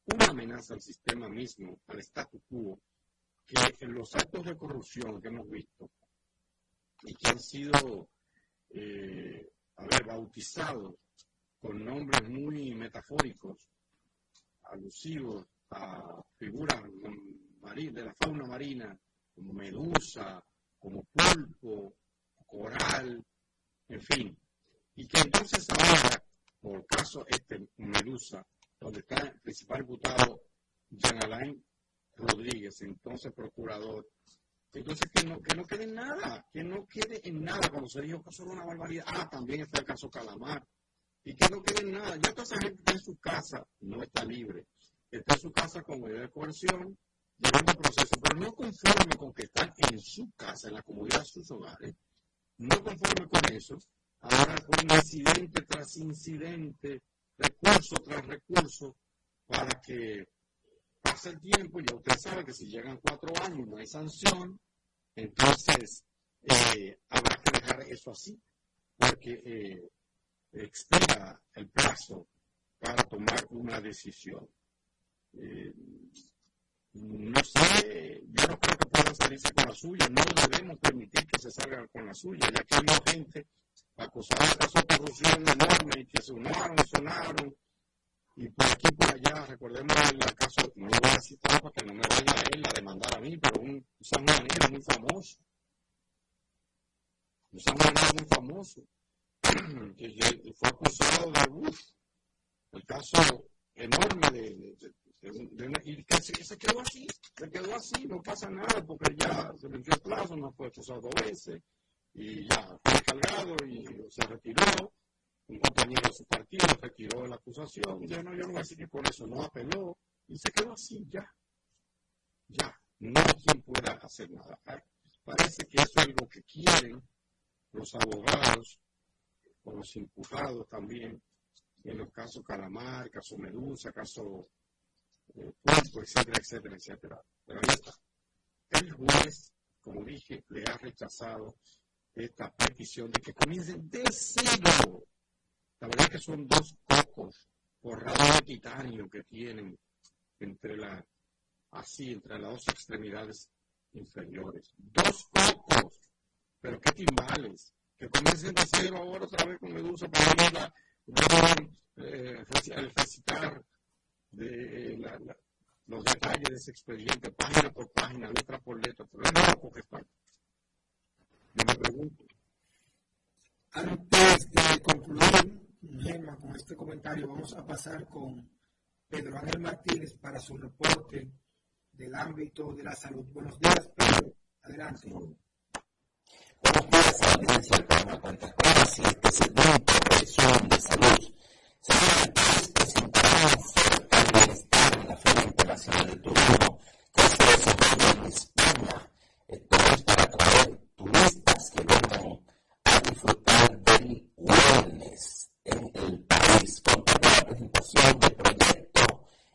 una amenaza al sistema mismo, al statu quo, que los actos de corrupción que hemos visto y que han sido eh, haber bautizado con nombres muy metafóricos, alusivos a figuras de la fauna marina, como medusa, como pulpo, coral, en fin. Y que entonces ahora, por caso este Medusa, donde está el principal diputado Jean Alain Rodríguez, entonces procurador, entonces que no, que no quede en nada, que no quede en nada, como se dijo que eso era una barbaridad. Ah, también está el caso Calamar. Y que no quede en nada. Ya toda esa gente está en su casa, no está libre. Está en su casa con medida de coerción, llevando proceso, pero no conforme con que están en su casa, en la comunidad de sus hogares, no conforme con eso, ahora con incidente tras incidente, recurso tras recurso, para que pase el tiempo, ya usted sabe que si llegan cuatro años y no hay sanción, entonces eh, habrá que dejar eso así, porque eh, expira el plazo para tomar una decisión. Eh, no sé, yo no creo que pueda salirse con la suya, no debemos permitir que se salga con la suya, ya que hay gente acusada de corrupción enorme y que sonaron, sonaron, y por aquí por allá, recordemos el caso, no lo voy a citar para que no me vaya a él a demandar a mí, pero un sanjuanero muy famoso, un sanjuanero muy famoso, [clears throat] que fue acusado de, uff, el caso enorme de, y que se, quedó así, se quedó así, no pasa nada porque ya se venció el plazo, no fue acusado dos veces y ya fue descargado y se retiró. Compañero de su partido retiró la acusación. Ya no, yo no voy a que por eso no apeló y se quedó así, ya. Ya, no pueda hacer nada. Parece que eso es algo que quieren los abogados o los imputados también en los casos Calamar, caso Medusa, caso eh, etcétera, etcétera, etcétera. Pero ahí está. El juez, como dije, le ha rechazado esta petición de que comiencen de cero. La verdad es que son dos cocos forrados de titanio que tienen entre la, así, entre las dos extremidades inferiores. Dos cocos, pero qué timbales. Que comiencen de cero ahora otra vez con Medusa para eh, el recitar de la, los detalles de ese expediente, página por página, letra por letra, pero no lo que falta. Yo me pregunto. Antes de concluir, Gemma, con este comentario, vamos a pasar con Pedro Ángel Martínez para su reporte del ámbito de la salud. Buenos días, Pedro. Adelante. Buenos días, programa Cuentas Claras y este segmento de de salud. Se presentará la Feria Internacional del Turismo que se desarrolla en España. Esto es para atraer turistas que vengan a disfrutar del wellness en el país, con la presentación de proyectos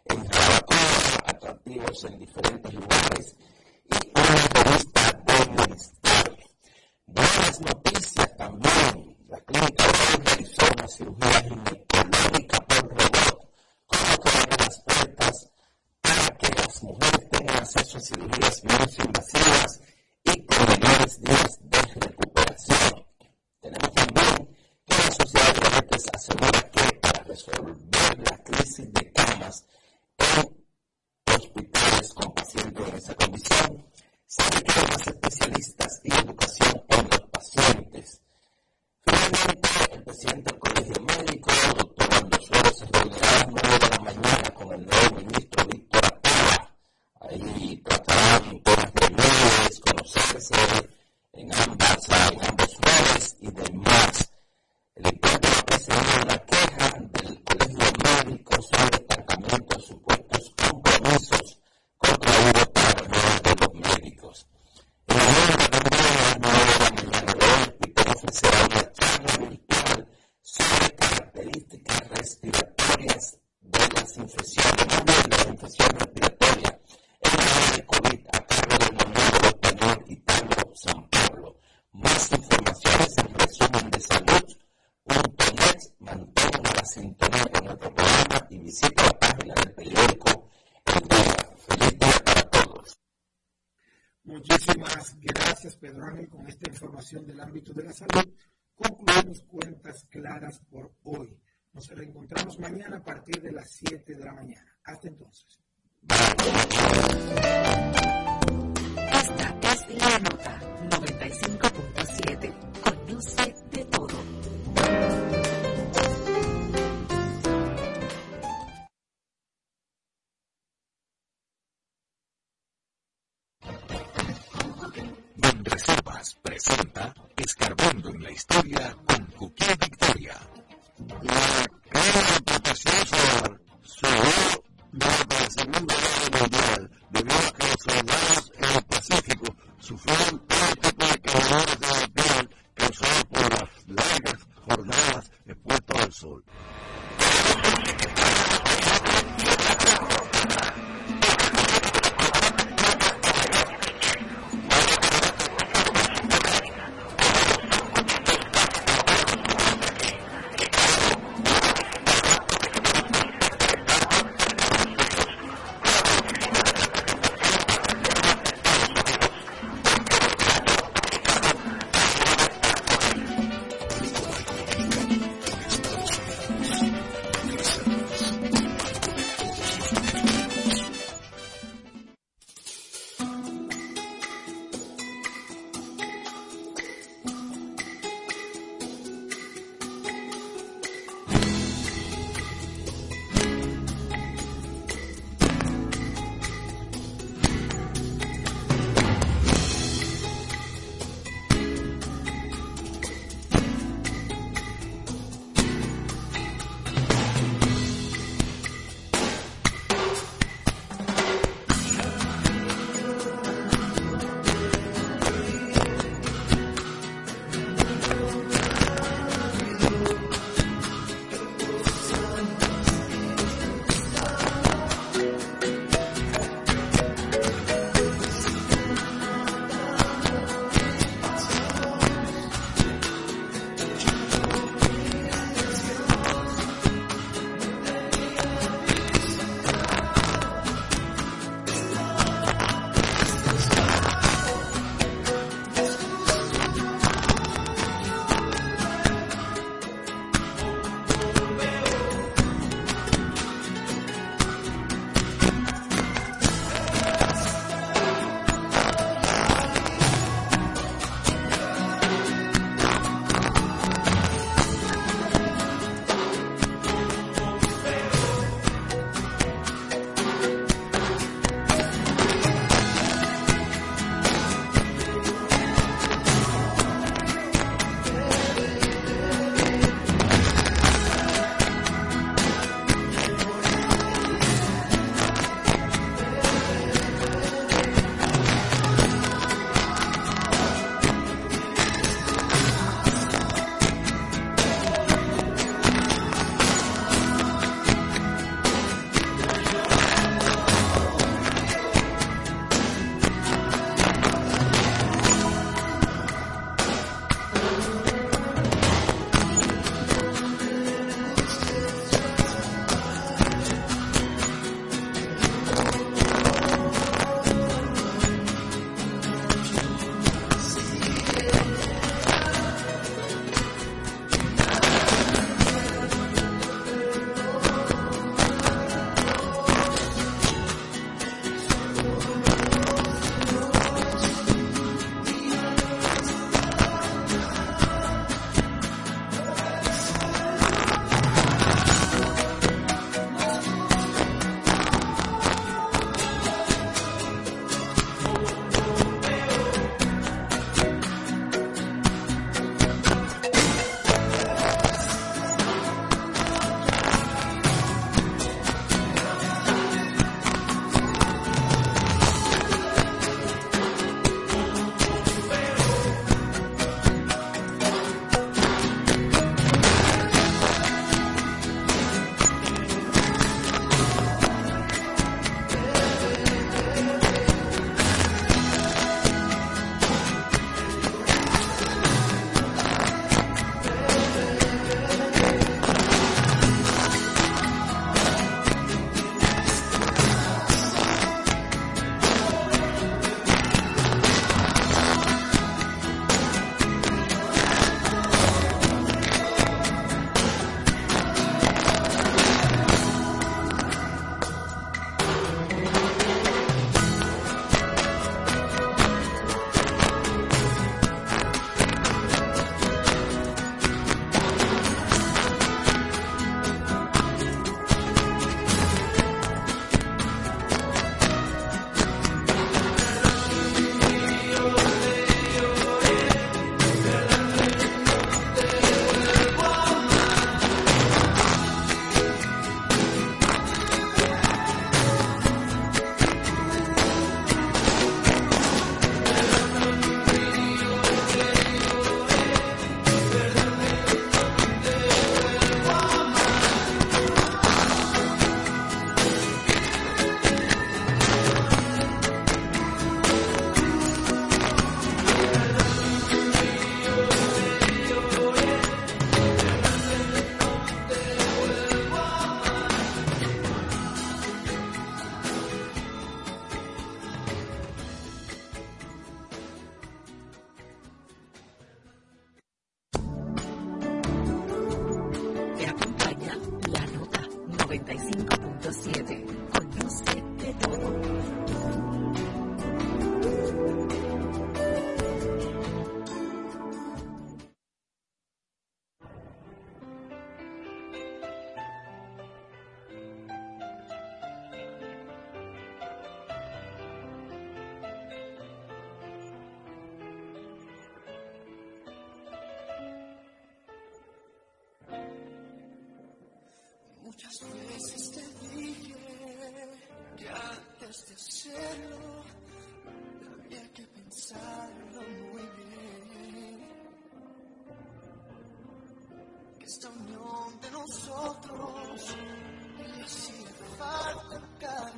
en Jarabacoa, atractivos en diferentes lugares y una revista de bienestar. Buenas noticias también. La clínica de realizó una cirugía ginecológica por robot que las puertas para que las mujeres tengan acceso a cirugías menos invasivas y con menores días de recuperación. Tenemos también que la Sociedad Diabetes asegura que para resolver la crisis de camas en hospitales con pacientes en esa condición, se requieren más especialistas y educación en los pacientes. Finalmente, el presidente del Colegio Médico, doctor Aldo Suárez, se reunirá a las 9 de la mañana con el nuevo ministro Víctor Atala. Ahí tratarán temas de leyes, conocerse en ambas, en ambos y demás. Compromisos contraídos para el de los médicos. En la hora de las 9 de la mañana de hoy, Víctor ofrecerá una charla virtual sobre características respiratorias de las infecciones, de las infecciones respiratorias en la área de COVID a cargo del monólogo español Italo San Pablo. Más informaciones en resumen de salud.net. Mantenga la sintonía con nuestro programa y visita la página del periódico El Día. Feliz día para todos. Del ámbito de la salud. concluimos cuentas claras por hoy. Nos reencontramos mañana a partir de las 7 de la mañana. Presenta Escarbando en la Historia con Cuquía Victoria. La de protección solar Guerra Mundial debido a que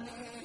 Amen.